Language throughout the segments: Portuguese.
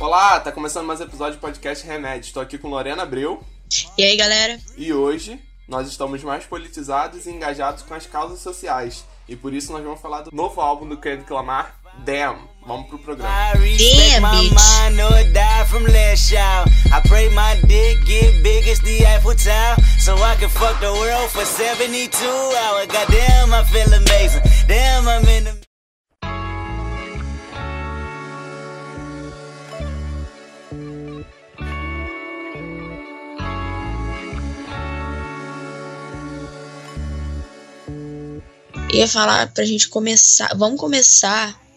Olá, tá começando mais um episódio do podcast Remédio. Estou aqui com Lorena Abreu. E aí, galera? E hoje nós estamos mais politizados e engajados com as causas sociais. E por isso nós vamos falar do novo álbum do Kendrick Lamar, Damn. Vamos pro programa. Damn, bitch. I pray my dick get big as the Eiffel Tower So I can fuck the world for 72 hours Goddamn, I feel amazing Damn, I'm in the... Ia falar pra gente começar. Vamos começar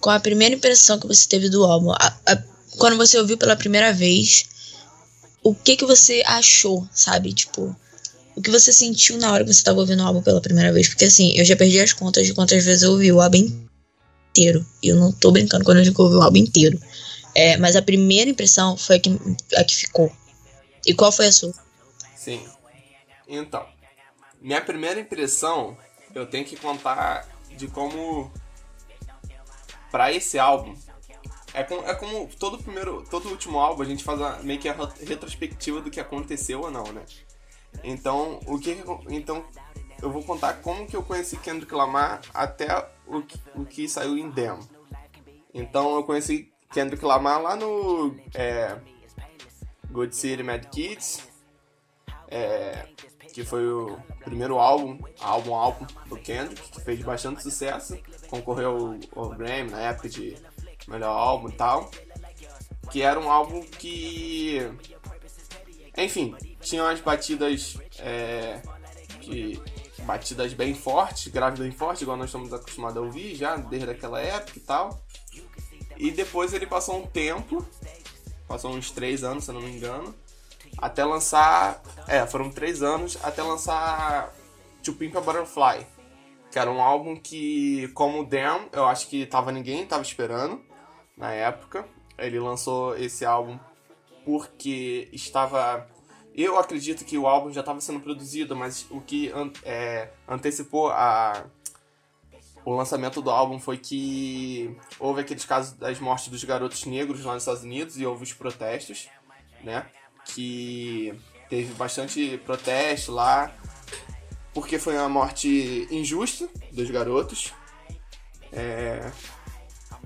com a primeira impressão que você teve do álbum. A- a- quando você ouviu pela primeira vez, o que que você achou, sabe? Tipo, o que você sentiu na hora que você tava ouvindo o álbum pela primeira vez? Porque assim, eu já perdi as contas de quantas vezes eu ouvi o álbum inteiro. E eu não tô brincando quando eu digo que eu ouvi o álbum inteiro. É, mas a primeira impressão foi a que, a que ficou. E qual foi a sua? Sim. Então, minha primeira impressão, eu tenho que contar de como pra esse álbum é como, é como todo primeiro, todo último álbum a gente faz a, meio que a ro- retrospectiva do que aconteceu ou não, né? Então, o que então eu vou contar como que eu conheci Kendrick Lamar até o que, o que saiu em Damn. Então, eu conheci Kendrick Lamar lá no é, Good City Mad Kids, é, que foi o primeiro álbum, álbum álbum do Kendrick, que fez bastante sucesso, concorreu ao, Grammy na época de melhor álbum e tal, que era um álbum que, enfim, tinha umas batidas, é, que, batidas bem fortes, graves bem fortes, igual nós estamos acostumados a ouvir já desde aquela época e tal. E depois ele passou um tempo, passou uns três anos, se não me engano, até lançar. É, foram três anos até lançar To Pimp a Butterfly. Que era um álbum que, como Damn, eu acho que tava ninguém tava esperando na época. Ele lançou esse álbum porque estava. Eu acredito que o álbum já estava sendo produzido, mas o que an- é, antecipou a, o lançamento do álbum foi que houve aqueles casos das mortes dos garotos negros lá nos Estados Unidos e houve os protestos, né? Que teve bastante protesto lá, porque foi uma morte injusta dos garotos. É,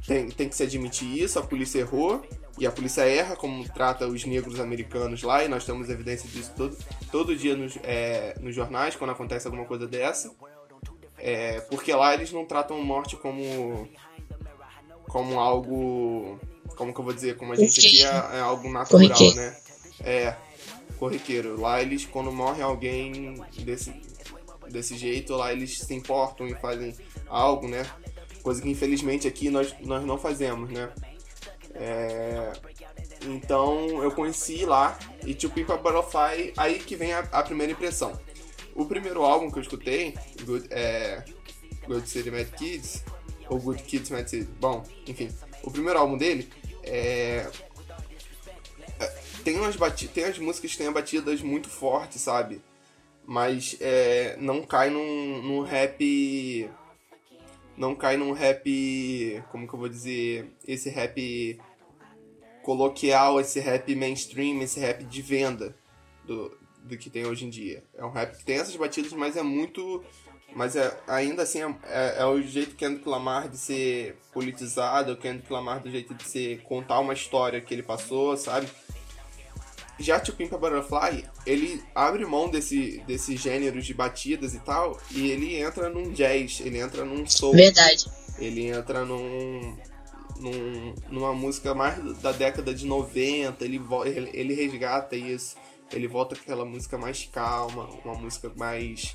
tem, tem que se admitir isso, a polícia errou. E a polícia erra como trata os negros americanos lá, e nós temos evidência disso todo, todo dia nos, é, nos jornais, quando acontece alguma coisa dessa. É, porque lá eles não tratam morte como como algo como que eu vou dizer como a gente aqui é, é algo natural né é corriqueiro. Lá eles quando morre alguém desse desse jeito lá eles se importam e fazem algo né? Coisa que infelizmente aqui nós nós não fazemos né? É, então eu conheci lá e tipo Pipa Butterfly aí que vem a, a primeira impressão. O primeiro álbum que eu escutei, Good, é, Good City Mad Kids, ou Good Kids Mad City, bom, enfim, o primeiro álbum dele é, tem umas bati tem as músicas que têm batidas muito fortes, sabe? Mas é, não cai num, num rap. Não cai num rap. Como que eu vou dizer? Esse rap coloquial, esse rap mainstream, esse rap de venda do, do que tem hoje em dia. É um rap que tem essas batidas, mas é muito. Mas é, ainda assim é, é, é o jeito que Kendrick Lamar de ser politizado, o Kendrick Lamar do jeito de ser contar uma história que ele passou, sabe? Já To Pimp a Butterfly, ele abre mão desse, desse gênero de batidas e tal, e ele entra num jazz, ele entra num soul, Verdade. ele entra num, num, numa música mais da década de 90, ele, ele, ele resgata isso, ele volta com aquela música mais calma, uma música mais.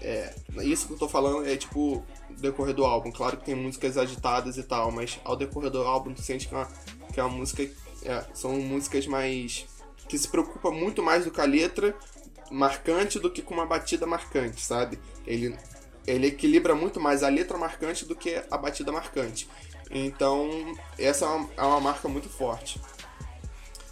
É, isso que eu tô falando é tipo decorrer do álbum. Claro que tem músicas agitadas e tal, mas ao decorrer do álbum tu sente que é uma, que é uma música. é, são músicas mais. Que se preocupa muito mais do que a letra marcante do que com uma batida marcante, sabe? Ele, ele equilibra muito mais a letra marcante do que a batida marcante. Então, essa é uma, é uma marca muito forte.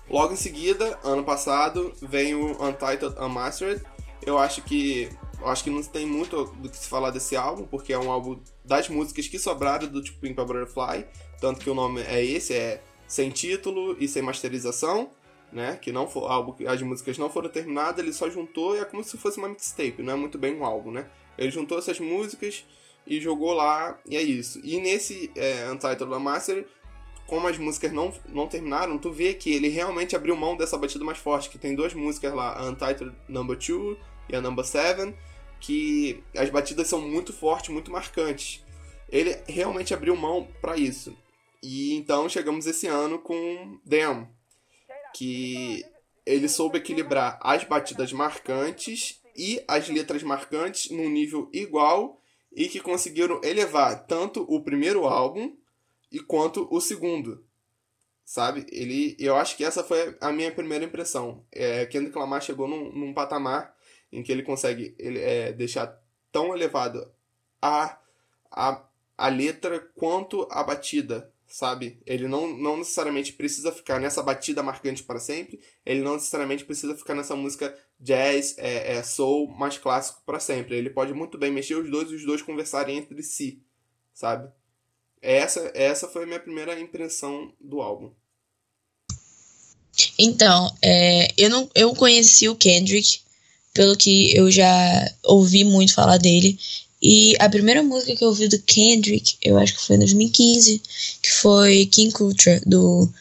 Logo em seguida, ano passado, vem o Untitled Unmastered. Eu acho que eu acho que não tem muito do que se falar desse álbum, porque é um álbum das músicas que sobraram do tipo Pimp a Butterfly, tanto que o nome é esse, é sem título e sem masterização, né? Que não for álbum, as músicas não foram terminadas, ele só juntou e é como se fosse uma mixtape, não é muito bem um álbum, né? Ele juntou essas músicas e jogou lá e é isso. E nesse é, Untitled Master, como as músicas não, não terminaram, tu vê que ele realmente abriu mão dessa batida mais forte, que tem duas músicas lá, a Untitled Number 2 e a Number 7, que as batidas são muito fortes, muito marcantes. Ele realmente abriu mão para isso. E então chegamos esse ano com Damn, que ele soube equilibrar as batidas marcantes e as letras marcantes num nível igual e que conseguiram elevar tanto o primeiro álbum e quanto o segundo. Sabe? Ele, eu acho que essa foi a minha primeira impressão. É, Kendrick Lamar chegou num, num patamar em que ele consegue ele, é, deixar tão elevado a, a, a letra quanto a batida, sabe? Ele não, não necessariamente precisa ficar nessa batida marcante para sempre, ele não necessariamente precisa ficar nessa música jazz, é, é soul mais clássico para sempre. Ele pode muito bem mexer os dois e os dois conversarem entre si, sabe? Essa, essa foi a minha primeira impressão do álbum. Então, é, eu não eu conheci o Kendrick pelo que eu já ouvi muito falar dele. E a primeira música que eu ouvi do Kendrick, eu acho que foi em 2015, que foi King Culture, do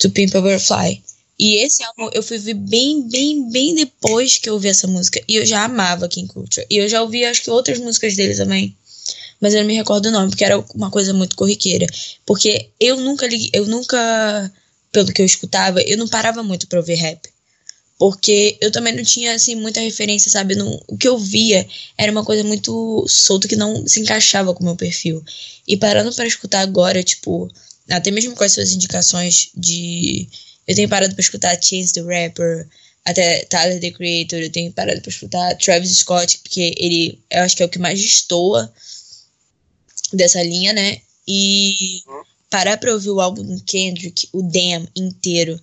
To Pimp a Butterfly. E esse álbum eu fui ver bem, bem, bem depois que eu ouvi essa música. E eu já amava King Culture. E eu já ouvi, acho que outras músicas dele também. Mas eu não me recordo o nome, porque era uma coisa muito corriqueira. Porque eu nunca liguei, eu nunca, pelo que eu escutava, eu não parava muito pra ouvir rap. Porque eu também não tinha, assim, muita referência, sabe? No, o que eu via era uma coisa muito solta que não se encaixava com o meu perfil. E parando para escutar agora, tipo, até mesmo com as suas indicações de. Eu tenho parado para escutar Chance the Rapper, até Tyler the Creator, eu tenho parado para escutar Travis Scott, porque ele, eu acho que é o que mais destoa dessa linha, né? E parar pra ouvir o álbum do Kendrick, o Damn inteiro,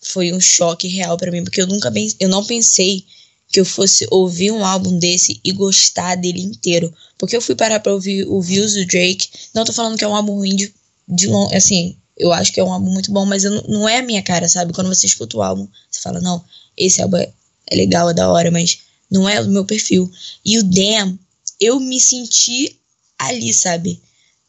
foi um choque real para mim, porque eu nunca eu não pensei que eu fosse ouvir um álbum desse e gostar dele inteiro. Porque eu fui parar pra ouvir o Views do Drake. Não tô falando que é um álbum ruim de, de assim, eu acho que é um álbum muito bom, mas eu, não é a minha cara, sabe? Quando você escuta o álbum, você fala, não, esse álbum é, é legal, é da hora, mas não é o meu perfil. E o Damn, eu me senti ali, sabe?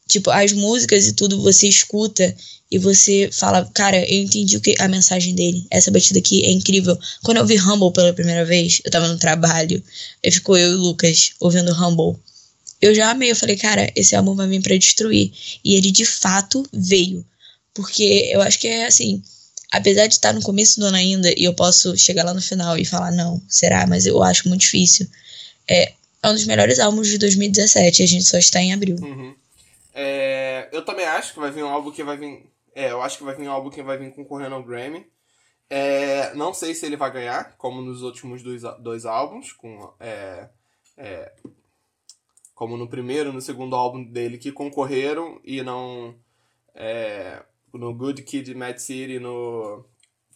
Tipo, as músicas e tudo você escuta e você fala, cara, eu entendi o que a mensagem dele. Essa batida aqui é incrível. Quando eu vi Humble pela primeira vez, eu tava no trabalho, aí ficou eu e o Lucas ouvindo Humble. Eu já amei, eu falei, cara, esse álbum vai vir pra destruir. E ele de fato veio. Porque eu acho que é assim, apesar de estar no começo do ano ainda, e eu posso chegar lá no final e falar, não, será? Mas eu acho muito difícil. É, é um dos melhores álbuns de 2017, a gente só está em abril. Uhum. É, eu também acho que vai vir um álbum que vai vir é, eu acho que vai vir um álbum que vai vir concorrendo ao Grammy. É, não sei se ele vai ganhar, como nos últimos dois, dois álbuns, com, é, é, como no primeiro e no segundo álbum dele, que concorreram e não. É, no Good Kid, Mad City no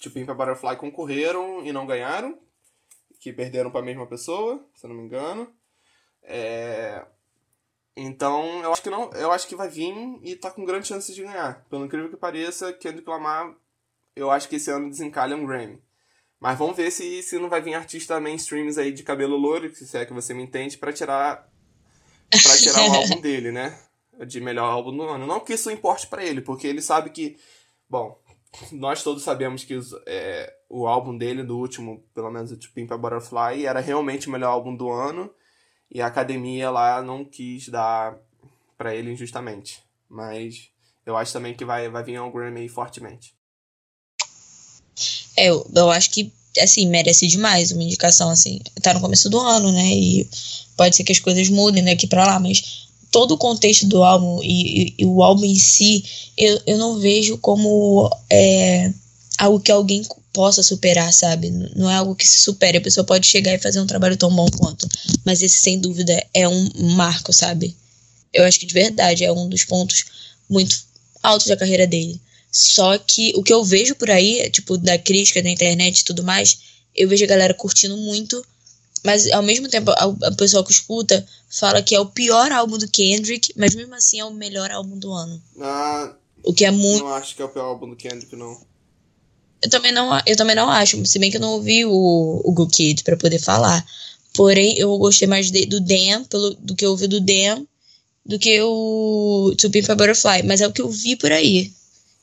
To Pimp Butterfly concorreram e não ganharam, que perderam para a mesma pessoa, se eu não me engano. É, então, eu acho que não, eu acho que vai vir e tá com grande chance de ganhar. Pelo incrível que pareça, Kendrick Lamar, eu acho que esse ano desencalha um Grammy. Mas vamos ver se, se não vai vir artista mainstreams aí de cabelo louro, se é que você me entende, para tirar para tirar o álbum dele, né? De melhor álbum do ano. Não que isso importe para ele, porque ele sabe que, bom, nós todos sabemos que os, é, o álbum dele, do último, pelo menos o Pimp a Butterfly, era realmente o melhor álbum do ano. E a academia lá não quis dar para ele injustamente. Mas eu acho também que vai, vai vir ao Grammy fortemente. É, eu, eu acho que, assim, merece demais uma indicação, assim. Tá no começo do ano, né? E pode ser que as coisas mudem daqui pra lá, mas todo o contexto do álbum e, e, e o álbum em si, eu, eu não vejo como é, algo que alguém possa superar, sabe? Não é algo que se supere. A pessoa pode chegar e fazer um trabalho tão bom quanto. Mas esse, sem dúvida, é um marco, sabe? Eu acho que de verdade é um dos pontos muito altos da carreira dele. Só que o que eu vejo por aí, tipo, da crítica da internet e tudo mais, eu vejo a galera curtindo muito, mas ao mesmo tempo a, pessoa que escuta fala que é o pior álbum do Kendrick, mas mesmo assim é o melhor álbum do ano. Ah, o que é muito. Não acho que é o pior álbum do Kendrick, não. Eu também não, eu também não acho, se bem que eu não ouvi o, o Good Kid pra poder falar. Porém, eu gostei mais de, do Dan, pelo, do que eu ouvi do Dan, do que o To Pimp a Butterfly. Mas é o que eu vi por aí.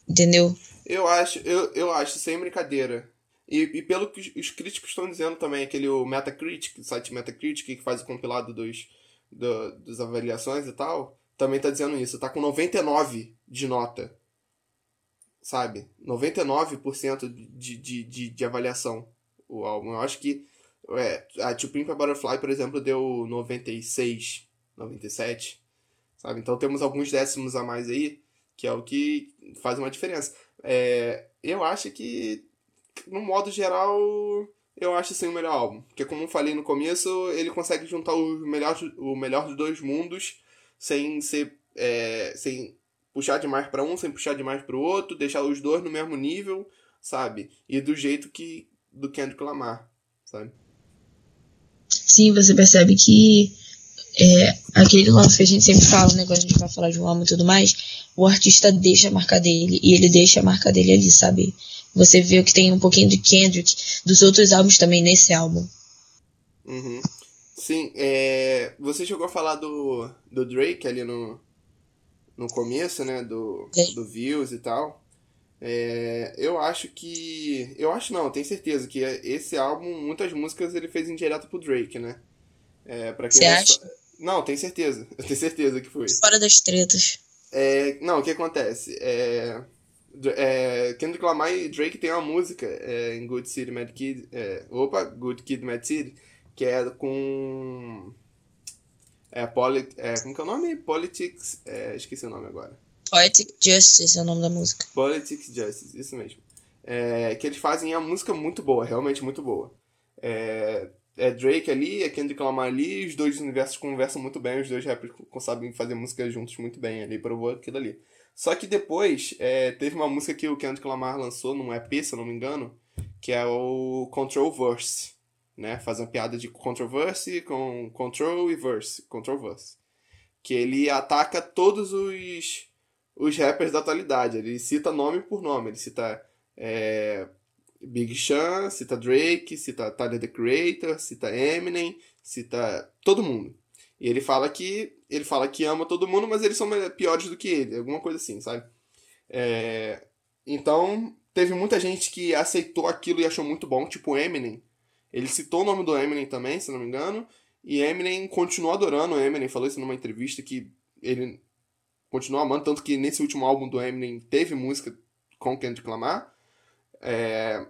Entendeu? Eu acho, eu, eu acho, sem brincadeira. E, e pelo que os, críticos estão dizendo também, aquele Metacritic, o site Metacritic, que faz o compilado dos, do, das avaliações e tal, também tá dizendo isso. Tá com 99 de nota. Sabe? 99% de, de, de, de avaliação o álbum. Eu acho que é, a To Pimp Butterfly, por exemplo, deu 96, 97, sabe? Então temos alguns décimos a mais aí, que é o que faz uma diferença. É, eu acho que, no modo geral, eu acho sim o melhor álbum. Porque como eu falei no começo, ele consegue juntar o melhor, o melhor dos dois mundos sem ser. É, sem puxar demais para um, sem puxar demais para o outro, deixar os dois no mesmo nível, sabe? E do jeito que do Kendrick Lamar, sabe? Sim, você percebe que é, aquele lance que a gente sempre fala, né, quando a gente vai falar de um álbum e tudo mais, o artista deixa a marca dele e ele deixa a marca dele ali, sabe? Você vê que tem um pouquinho de Kendrick, dos outros álbuns também nesse álbum. Uhum. Sim, é, você chegou a falar do, do Drake ali no, no começo, né? Do, do Views e tal. É, eu acho que. Eu acho não, tenho certeza que esse álbum, muitas músicas ele fez em direto pro Drake, né? É, pra quem Você acha? Não, tenho certeza. Eu tenho certeza que foi. Fora das tretas. É, não, o que acontece? É, é, Kendrick Lamar e Drake tem uma música é, em Good City, Mad Kid. É, opa, Good Kid, Mad City, que é com. É, polit, é, como que é o nome? Politics. É, esqueci o nome agora. Poetic Justice é o nome da música. Poetic Justice, isso mesmo. É, que eles fazem a música muito boa, realmente muito boa. É, é Drake ali, é Kendrick Lamar ali, os dois universos conversam muito bem, os dois rappers sabem fazer música juntos muito bem ali, provou aquilo ali. Só que depois, é, teve uma música que o Kendrick Lamar lançou num EP, se eu não me engano, que é o Controverse, né? Faz uma piada de controversy com control e verse, controverse. Que ele ataca todos os os rappers da atualidade. Ele cita nome por nome. Ele cita é, Big Sean, cita Drake, cita Tyler the Creator, cita Eminem, cita todo mundo. E ele fala que ele fala que ama todo mundo, mas eles são piores do que ele, alguma coisa assim, sabe? É, então, teve muita gente que aceitou aquilo e achou muito bom, tipo Eminem. Ele citou o nome do Eminem também, se não me engano, e Eminem continuou adorando o Eminem, falou isso numa entrevista que ele continua amando, tanto que nesse último álbum do Eminem teve música com Kendrick Lamar, é,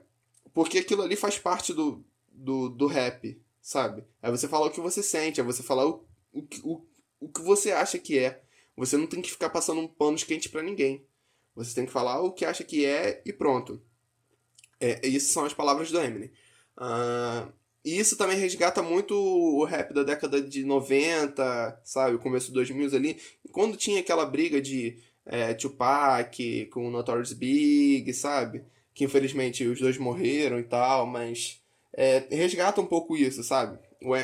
porque aquilo ali faz parte do, do, do rap, sabe? É você falar o que você sente, é você falar o, o, o, o que você acha que é. Você não tem que ficar passando um pano quente para ninguém. Você tem que falar o que acha que é e pronto. É, essas são as palavras do Eminem. Uh, e isso também resgata muito o rap da década de 90, sabe? O começo dos 2000 ali. Quando tinha aquela briga de é, Tupac com o Notorious Big, sabe? Que infelizmente os dois morreram e tal, mas é, resgata um pouco isso, sabe?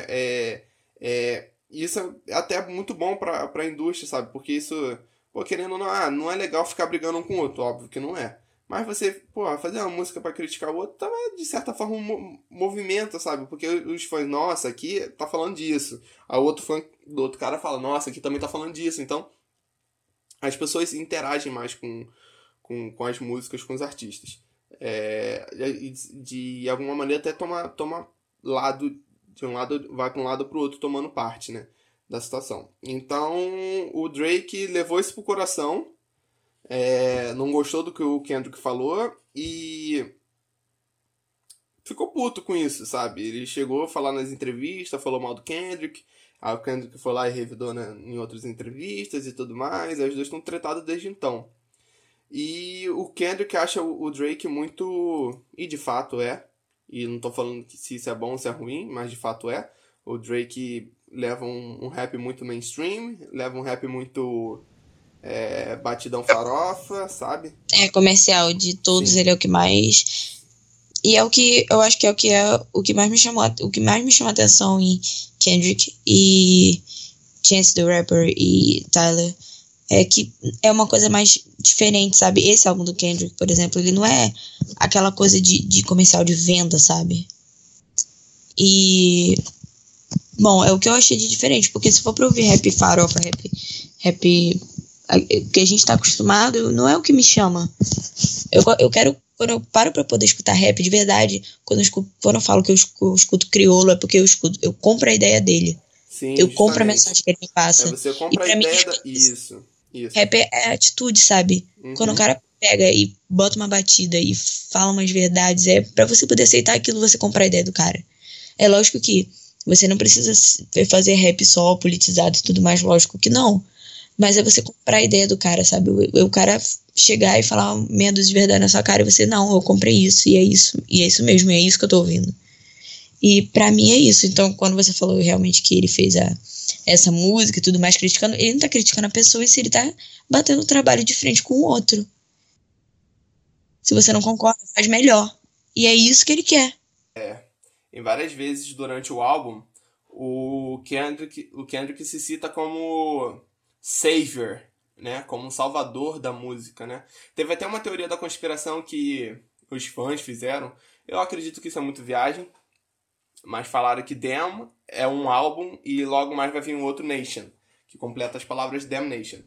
É, é, isso é até muito bom pra, pra indústria, sabe? Porque isso, pô, querendo ou não, ah, não é legal ficar brigando um com o outro, óbvio que não é. Mas você, pô, fazer uma música para criticar o outro também, de certa forma, um movimenta, sabe? Porque os fãs, nossa, aqui tá falando disso. A outro fã do outro cara fala, nossa, aqui também tá falando disso. Então, as pessoas interagem mais com, com, com as músicas, com os artistas. É, de, de alguma maneira até toma, toma lado, de um lado, vai para um lado pro outro tomando parte, né? Da situação. Então, o Drake levou isso pro coração é, não gostou do que o Kendrick falou e ficou puto com isso, sabe? Ele chegou a falar nas entrevistas, falou mal do Kendrick, aí o Kendrick foi lá e revidou né, em outras entrevistas e tudo mais, aí os dois estão tretados desde então. E o Kendrick acha o Drake muito. E de fato é. E não tô falando se isso é bom ou se é ruim, mas de fato é. O Drake leva um, um rap muito mainstream, leva um rap muito é, batidão farofa, sabe? É, comercial, de todos Sim. ele é o que mais. E é o que eu acho que é o que é o que mais me chamou, o que mais me chamou a atenção em Kendrick e Chance the Rapper e Tyler é que é uma coisa mais diferente, sabe? Esse álbum do Kendrick, por exemplo, ele não é aquela coisa de, de comercial de venda, sabe? E. Bom, é o que eu achei de diferente, porque se for pra ouvir rap farofa, rap. rap que a gente tá acostumado, não é o que me chama. Eu, eu quero. Quando eu paro pra poder escutar rap de verdade, quando eu, escuto, quando eu falo que eu escu- eu escuto crioulo, é porque eu escuto, eu compro a ideia dele. Sim, eu compro a justamente. mensagem que ele me passa. É, você E compra a pra mim, ideia rap da... é isso. Isso. Rap é, é atitude, sabe? Uhum. Quando o cara pega e bota uma batida e fala umas verdades, é pra você poder aceitar aquilo, você comprar a ideia do cara. É lógico que você não precisa fazer rap só politizado e tudo mais, lógico que não. Mas é você comprar a ideia do cara, sabe? O, o cara chegar e falar meia de verdade na sua cara e você, não, eu comprei isso, e é isso, e é isso mesmo, e é isso que eu tô ouvindo. E pra mim é isso. Então, quando você falou realmente que ele fez a, essa música e tudo mais, criticando, ele não tá criticando a pessoa, e se ele tá batendo o trabalho de frente com o outro. Se você não concorda, faz melhor. E é isso que ele quer. Em várias vezes durante o álbum, o Kendrick, o Kendrick se cita como savior, né? Como um salvador da música, né? Teve até uma teoria da conspiração que os fãs fizeram. Eu acredito que isso é muito viagem, mas falaram que Damn é um álbum e logo mais vai vir um outro Nation, que completa as palavras Damnation,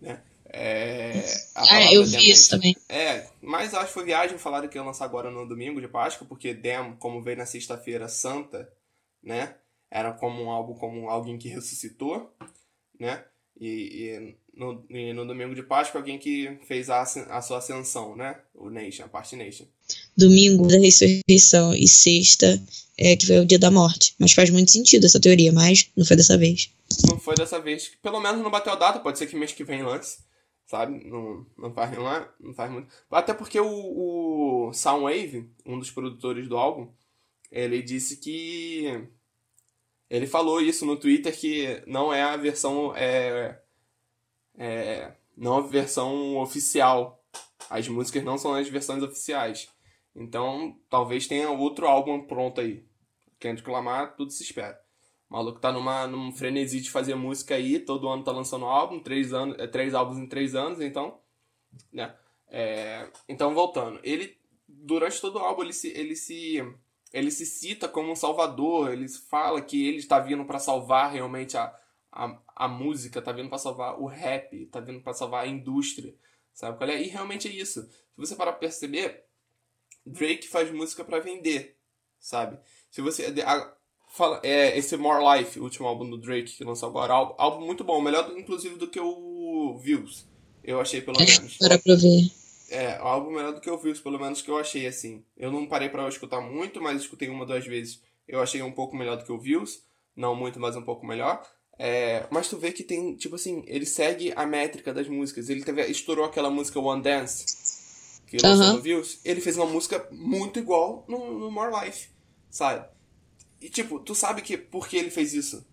né? É, Ah, eu vi isso também. É, mas acho que foi viagem, falaram que ia lançar agora no domingo de Páscoa, porque Damn, como veio na sexta-feira santa, né? Era como um álbum como alguém que ressuscitou, né? E, e no, e no domingo de Páscoa, alguém que fez a, a sua ascensão, né? O Nation, a parte Nation. Domingo da ressurreição e sexta é que foi o dia da morte. Mas faz muito sentido essa teoria, mas não foi dessa vez. Não foi dessa vez. Pelo menos não bateu a data, pode ser que mês que vem lance. Sabe? Não, não, faz, não, é, não faz muito. Até porque o, o Soundwave, um dos produtores do álbum, ele disse que. Ele falou isso no Twitter que não é a versão. É, é, não a versão oficial. As músicas não são as versões oficiais. Então, talvez tenha outro álbum pronto aí. Kendrick Lamar, tudo se espera. O maluco tá numa, num frenesi de fazer música aí, todo ano tá lançando álbum, três, anos, é, três álbuns em três anos, então. Né? É, então, voltando. Ele, durante todo o álbum, ele se, ele se, ele se cita como um salvador, ele fala que ele está vindo para salvar realmente a, a, a música, tá vindo para salvar o rap, tá vindo para salvar a indústria, sabe qual é? E realmente é isso. Se você parar pra perceber, Drake faz música para vender, sabe? Se você a- fala, é esse More Life, o último álbum do Drake que lançou agora, álbum, álbum muito bom, melhor inclusive do que o Views. Eu achei pelo menos. Para pra ver. É, um álbum melhor do que o Views, pelo menos que eu achei assim. Eu não parei pra escutar muito, mas escutei uma duas vezes. Eu achei um pouco melhor do que o Views, não muito, mas um pouco melhor. É, mas tu vê que tem, tipo assim, ele segue a métrica das músicas. Ele teve, estourou aquela música One Dance, que lançou Aham. no Views. Ele fez uma música muito igual no, no More Life, sabe? E tipo, tu sabe que por que ele fez isso?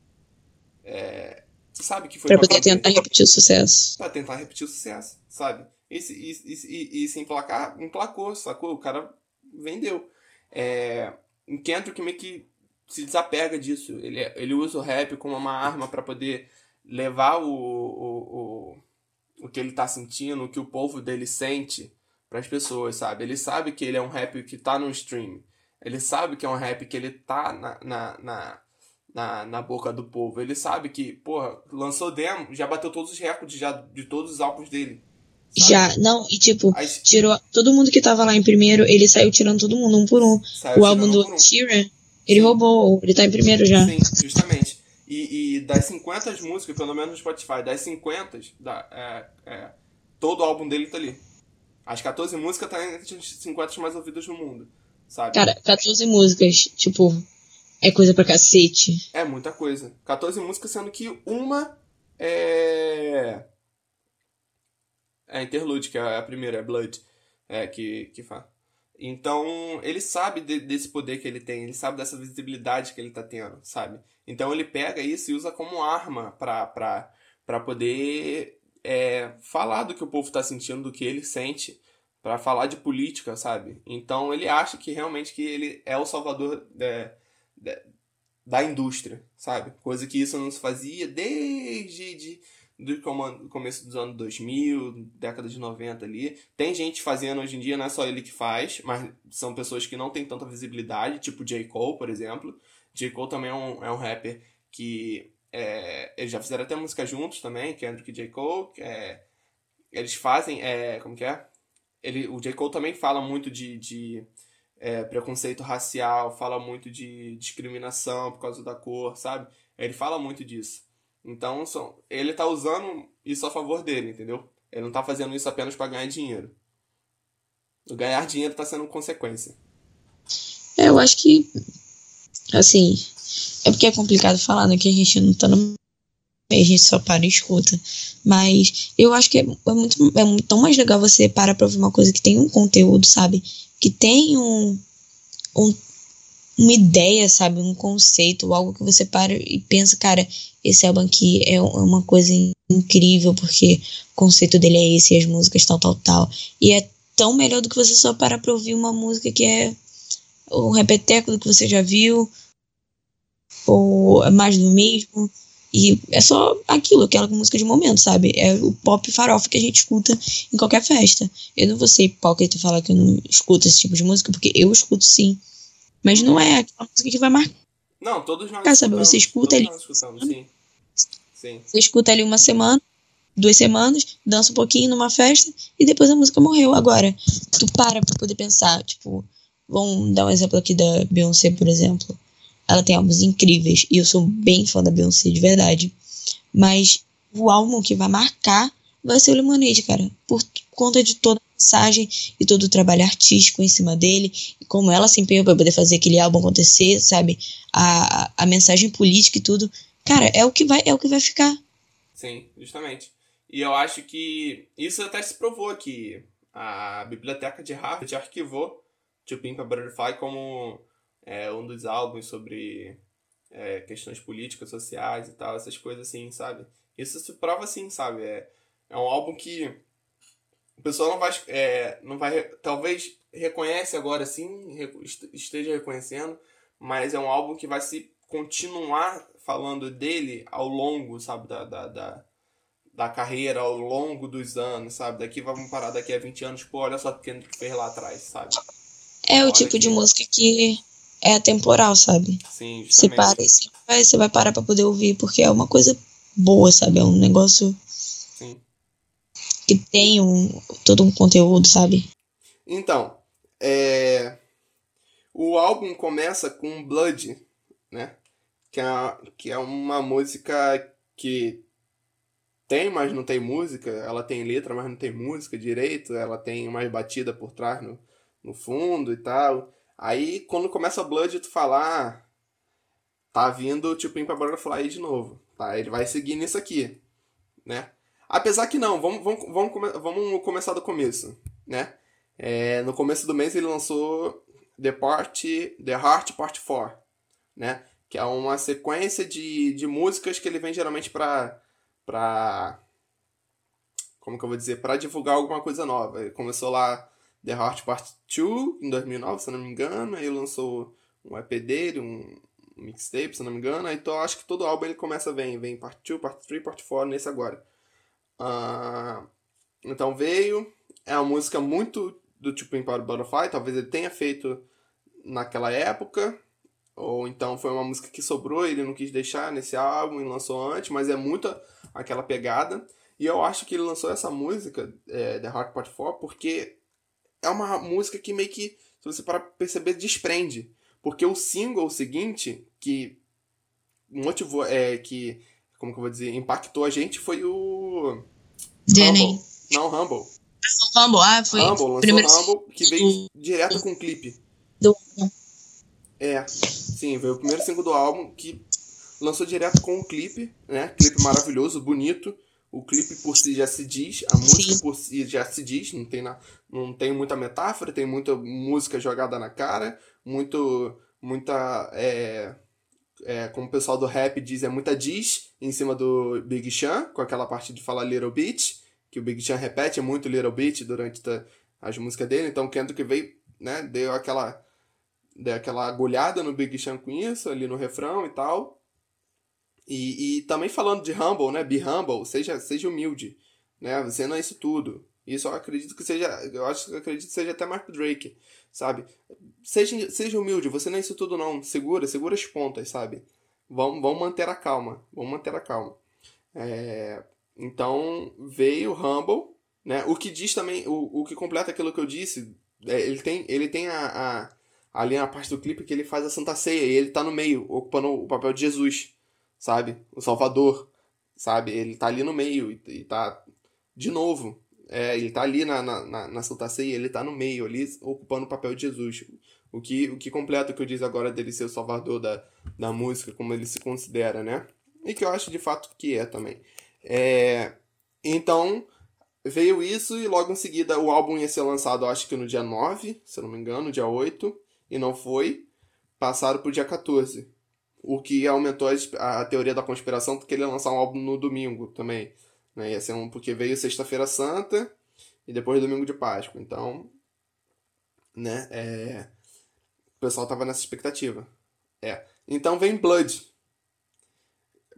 É, tu sabe que foi Pra poder- tentar repetir o sucesso. pra tentar repetir o sucesso, sabe? E e, e, e, se emplacar, emplacou, sacou? O cara vendeu. É, em Kendrick meio que se desapega disso. Ele, é- ele usa o rap como uma arma pra poder levar o, o, o, o que ele tá sentindo, o que o povo dele sente pras pessoas, sabe? Ele sabe que ele é um rap que tá no stream. Ele sabe que é um rap que ele tá na, na, na, na, na boca do povo. Ele sabe que, porra, lançou demo, já bateu todos os recordes já de todos os álbuns dele. Sabe? Já, não, e tipo, Aí tirou todo mundo que tava lá em primeiro, ele saiu tirando todo mundo um por um. o álbum do um. Sheeran, ele roubou, ele tá em primeiro já. Sim, justamente. E, e das 50 músicas, pelo menos no Spotify, das 50, da, é, é, todo o álbum dele tá ali. As 14 músicas tá entre as 50 mais ouvidas no mundo, sabe? Cara, 14 músicas, tipo, é coisa pra cacete. É muita coisa. 14 músicas, sendo que uma é. É Interlude, que é a primeira, é Blood, é, que, que fala. Então, ele sabe de- desse poder que ele tem, ele sabe dessa visibilidade que ele tá tendo, sabe? Então, ele pega isso e usa como arma pra, pra, pra poder é, falar do que o povo tá sentindo, do que ele sente, para falar de política, sabe? Então ele acha que realmente que ele é o salvador da, da, da indústria, sabe? Coisa que isso não se fazia desde de, do começo dos anos 2000, década de 90 ali. Tem gente fazendo hoje em dia, não é só ele que faz, mas são pessoas que não têm tanta visibilidade, tipo J. Cole, por exemplo. J. Cole também é um, é um rapper que é, eles já fizeram até música juntos também, Kendrick e J. Cole. É, eles fazem, é, como que é? ele, o J. Cole também fala muito de, de é, preconceito racial, fala muito de discriminação por causa da cor, sabe? Ele fala muito disso. Então, são, ele tá usando isso a favor dele, entendeu? Ele não tá fazendo isso apenas para ganhar dinheiro. O ganhar dinheiro tá sendo consequência. É, eu acho que. Assim. É porque é complicado falar, né? Que a gente não tá no a gente só para e escuta. Mas eu acho que é, é, muito, é muito, tão mais legal você parar pra ouvir uma coisa que tem um conteúdo, sabe? Que tem um, um, uma ideia, sabe? Um conceito, algo que você para e pensa, cara, esse álbum aqui é, é uma coisa incrível, porque o conceito dele é esse, as músicas tal, tal, tal. E é tão melhor do que você só parar pra ouvir uma música que é um repeteco do que você já viu, ou é mais do mesmo. E é só aquilo, aquela música de momento, sabe? É o pop farofa que a gente escuta em qualquer festa. Eu não vou ser hipócrita e falar que eu não escuto esse tipo de música, porque eu escuto sim. Mas não é aquela música que vai marcar. Não, todos nós sabe? Você escuta ali. Sim. Sim. Você escuta ali uma semana, duas semanas, dança um pouquinho numa festa e depois a música morreu. Agora, tu para pra poder pensar, tipo, vamos dar um exemplo aqui da Beyoncé, por exemplo. Ela tem álbuns incríveis e eu sou bem fã da Beyoncé, de verdade. Mas o álbum que vai marcar vai ser o Lemonade, cara. Por conta de toda mensagem e todo o trabalho artístico em cima dele. E como ela se empenhou pra poder fazer aquele álbum acontecer, sabe? A, a mensagem política e tudo. Cara, é o que vai, é o que vai ficar. Sim, justamente. E eu acho que isso até se provou que a biblioteca de Harvard arquivou Tio Pimpa Butterfly como é, um dos álbuns sobre é, questões políticas, sociais e tal, essas coisas assim, sabe? Isso se prova assim, sabe? É, é um álbum que o pessoal não vai, é, não vai talvez reconhece agora sim, esteja reconhecendo, mas é um álbum que vai se continuar falando dele ao longo, sabe, da, da, da, da carreira, ao longo dos anos, sabe? Daqui vamos parar daqui a 20 anos, pô, olha só o que ele fez lá atrás, sabe? É o tipo que... de música que é atemporal, sabe? Sim, você para você vai, você vai parar pra poder ouvir, porque é uma coisa boa, sabe? É um negócio. Que tem um, todo um conteúdo, sabe? Então, é... o álbum começa com Blood, né? Que é, que é uma música que tem, mas não tem música. Ela tem letra, mas não tem música direito. Ela tem mais batida por trás no, no fundo e tal. Aí quando começa Blood, tu falar, ah, tá vindo tipo Impa Butterfly de novo, tá? Ele vai seguir nisso aqui, né? Apesar que não, vamos, vamos, vamos, vamos começar do começo, né? É, no começo do mês ele lançou The, Part, The Heart Part 4, né? Que é uma sequência de, de músicas que ele vem geralmente pra, pra... Como que eu vou dizer? Pra divulgar alguma coisa nova. Ele começou lá The Heart Part 2, em 2009, se eu não me engano. Aí lançou um EP dele, um mixtape, se eu não me engano. Então acho que todo álbum ele começa vem, vem Part 2, Part 3, Part 4 nesse agora. Uh, então veio, é uma música muito do tipo Empowered Butterfly, talvez ele tenha feito naquela época, ou então foi uma música que sobrou, ele não quis deixar nesse álbum e lançou antes, mas é muito aquela pegada. E eu acho que ele lançou essa música, é, The Heart Part 4, porque é uma música que meio que, se você para perceber, desprende. Porque o single seguinte, que motivou, é, que, como que eu vou dizer, impactou a gente foi o... Humble. Não, Humble. Humble, ah, foi... Humble, lançou primeiro... Humble, que veio direto com o clipe. Do... É, sim, veio o primeiro single do álbum, que lançou direto com o clipe, né? Clipe maravilhoso, bonito. O clipe por si já se diz, a música Sim. por si já se diz, não tem, na, não tem muita metáfora, tem muita música jogada na cara, muito, muita. É, é, como o pessoal do rap diz, é muita diz em cima do Big Sean, com aquela parte de falar Little Bit, que o Big Sean repete muito Little Bit durante as músicas dele, então o Kendrick veio, né, deu aquela, deu aquela agulhada no Big Sean com isso, ali no refrão e tal. E, e também falando de humble, né, be humble, seja, seja humilde, né, você não é isso tudo. Isso eu acredito que seja, eu acho que acredito que seja até Mark Drake, sabe? Seja, seja humilde, você não é isso tudo não, segura, segura as pontas, sabe? Vamos, vamos manter a calma, vamos manter a calma. É, então veio Humble, né? O que diz também, o, o que completa aquilo que eu disse, é, ele tem, ele tem a, a, ali na parte do clipe que ele faz a Santa Ceia e ele tá no meio, ocupando o papel de Jesus, sabe? O Salvador, sabe? Ele tá ali no meio e, e tá de novo. É, ele tá ali na, na, na Santa Ceia, ele tá no meio ali, ocupando o papel de Jesus. O que, o que completa o que eu disse agora dele ser o salvador da, da música, como ele se considera, né? E que eu acho de fato que é também. É, então, veio isso e logo em seguida o álbum ia ser lançado, acho que no dia 9, se eu não me engano, dia 8, e não foi. Passaram pro dia 14. O que aumentou a, a teoria da conspiração, porque ele ia lançar um álbum no domingo também. Né? Ia ser um, porque veio Sexta-feira Santa e depois Domingo de Páscoa. Então, né, é, o pessoal tava nessa expectativa. É. Então vem Blood,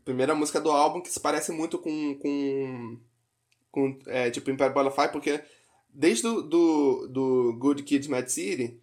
primeira música do álbum que se parece muito com. com, com é, tipo Empire Butterfly, porque desde do, do, do Good Kids Mad City,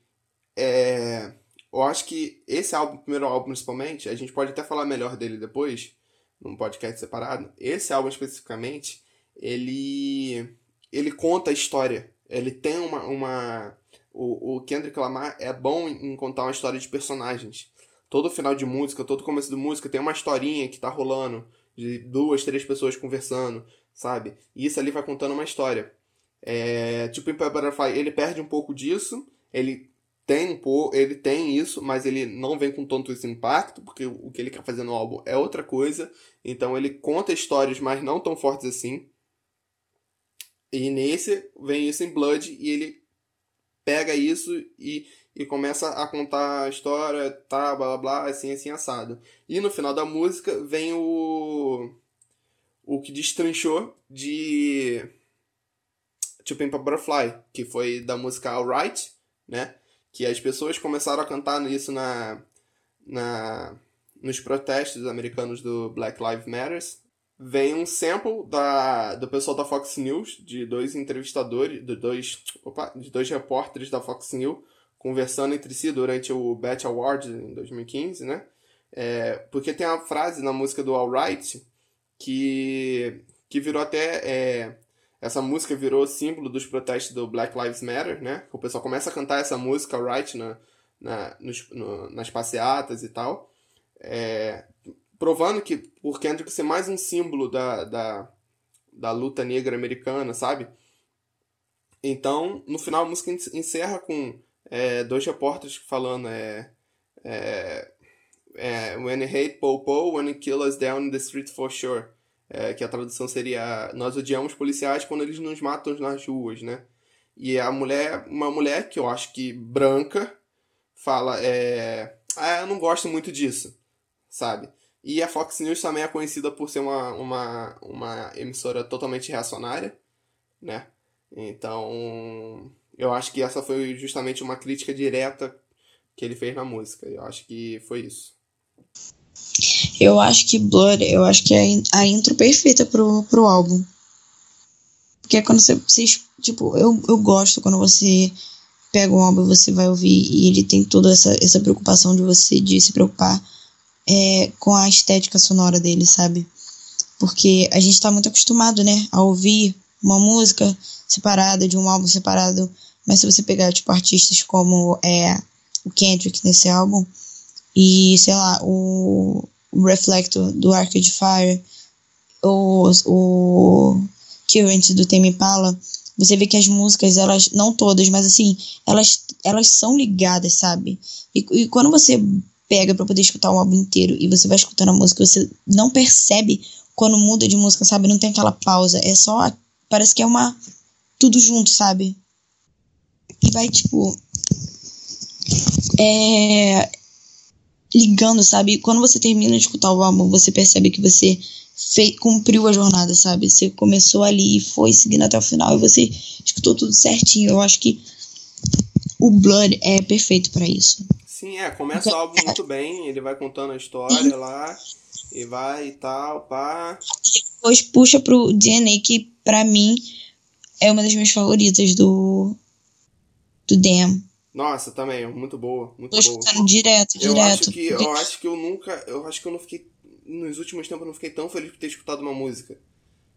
é, eu acho que esse álbum, primeiro álbum principalmente, a gente pode até falar melhor dele depois, num podcast separado. Esse álbum especificamente, ele, ele conta a história. Ele tem uma. uma o, o Kendrick Lamar é bom em contar uma história de personagens todo final de música, todo começo de música tem uma historinha que tá rolando de duas, três pessoas conversando, sabe? E isso ali vai contando uma história. É, tipo, em Butterfly, ele perde um pouco disso, ele tem um pouco, ele tem isso, mas ele não vem com tanto esse impacto, porque o que ele quer fazer no álbum é outra coisa. Então ele conta histórias, mas não tão fortes assim. E nesse vem isso em Blood e ele pega isso e e começa a contar a história, tá, blá blá blá, assim, assim, assado. E no final da música vem o. o que destranchou de. Tipo, em Butterfly, que foi da música Alright, né? Que as pessoas começaram a cantar isso na. na nos protestos americanos do Black Lives Matter. Vem um sample da, do pessoal da Fox News, de dois entrevistadores, de dois, opa, de dois repórteres da Fox News, conversando entre si durante o Bet Awards em 2015, né? É, porque tem a frase na música do Alright que, que virou até. É, essa música virou símbolo dos protestos do Black Lives Matter, né? O pessoal começa a cantar essa música, Alright, na, na, nos, no, nas passeatas e tal. É, provando que por Kendrick ser mais um símbolo da, da, da luta negra americana, sabe? Então, no final a música encerra com é, dois repórteres falando é, é, é When you hate Popo, when you kill us down in the street for sure. É, que a tradução seria Nós odiamos policiais quando eles nos matam nas ruas, né? E a mulher, uma mulher que eu acho que branca, fala, é, ah, eu não gosto muito disso, sabe? E a Fox News também é conhecida por ser uma, uma, uma emissora totalmente reacionária, né? Então, eu acho que essa foi justamente uma crítica direta que ele fez na música. Eu acho que foi isso. Eu acho que Blood, eu acho que é a intro perfeita pro, pro álbum. Porque é quando você, você. Tipo, eu, eu gosto quando você pega um álbum e você vai ouvir e ele tem toda essa, essa preocupação de você de se preocupar é, com a estética sonora dele, sabe? Porque a gente tá muito acostumado, né, a ouvir uma música separada de um álbum separado mas se você pegar, tipo, artistas como é, o Kendrick nesse álbum, e, sei lá, o, Reflector do Arcade Fire, ou o Current do Tame Impala, você vê que as músicas, elas, não todas, mas assim, elas, elas são ligadas, sabe? E, e quando você pega para poder escutar o álbum inteiro e você vai escutando a música, você não percebe quando muda de música, sabe? Não tem aquela pausa, é só, parece que é uma, tudo junto, sabe? E vai, tipo. É, ligando, sabe? Quando você termina de escutar o álbum, você percebe que você fez, cumpriu a jornada, sabe? Você começou ali e foi seguindo até o final e você escutou tudo certinho. Eu acho que o Blood é perfeito para isso. Sim, é, começa o álbum muito bem, ele vai contando a história lá, e vai e tal, pá. Depois puxa pro DNA, que pra mim é uma das minhas favoritas do. do Damn. Nossa, também, muito boa, muito Tô boa. direto, Eu direto. acho que eu acho que eu nunca, eu acho que eu não fiquei nos últimos tempos eu não fiquei tão feliz por ter escutado uma música,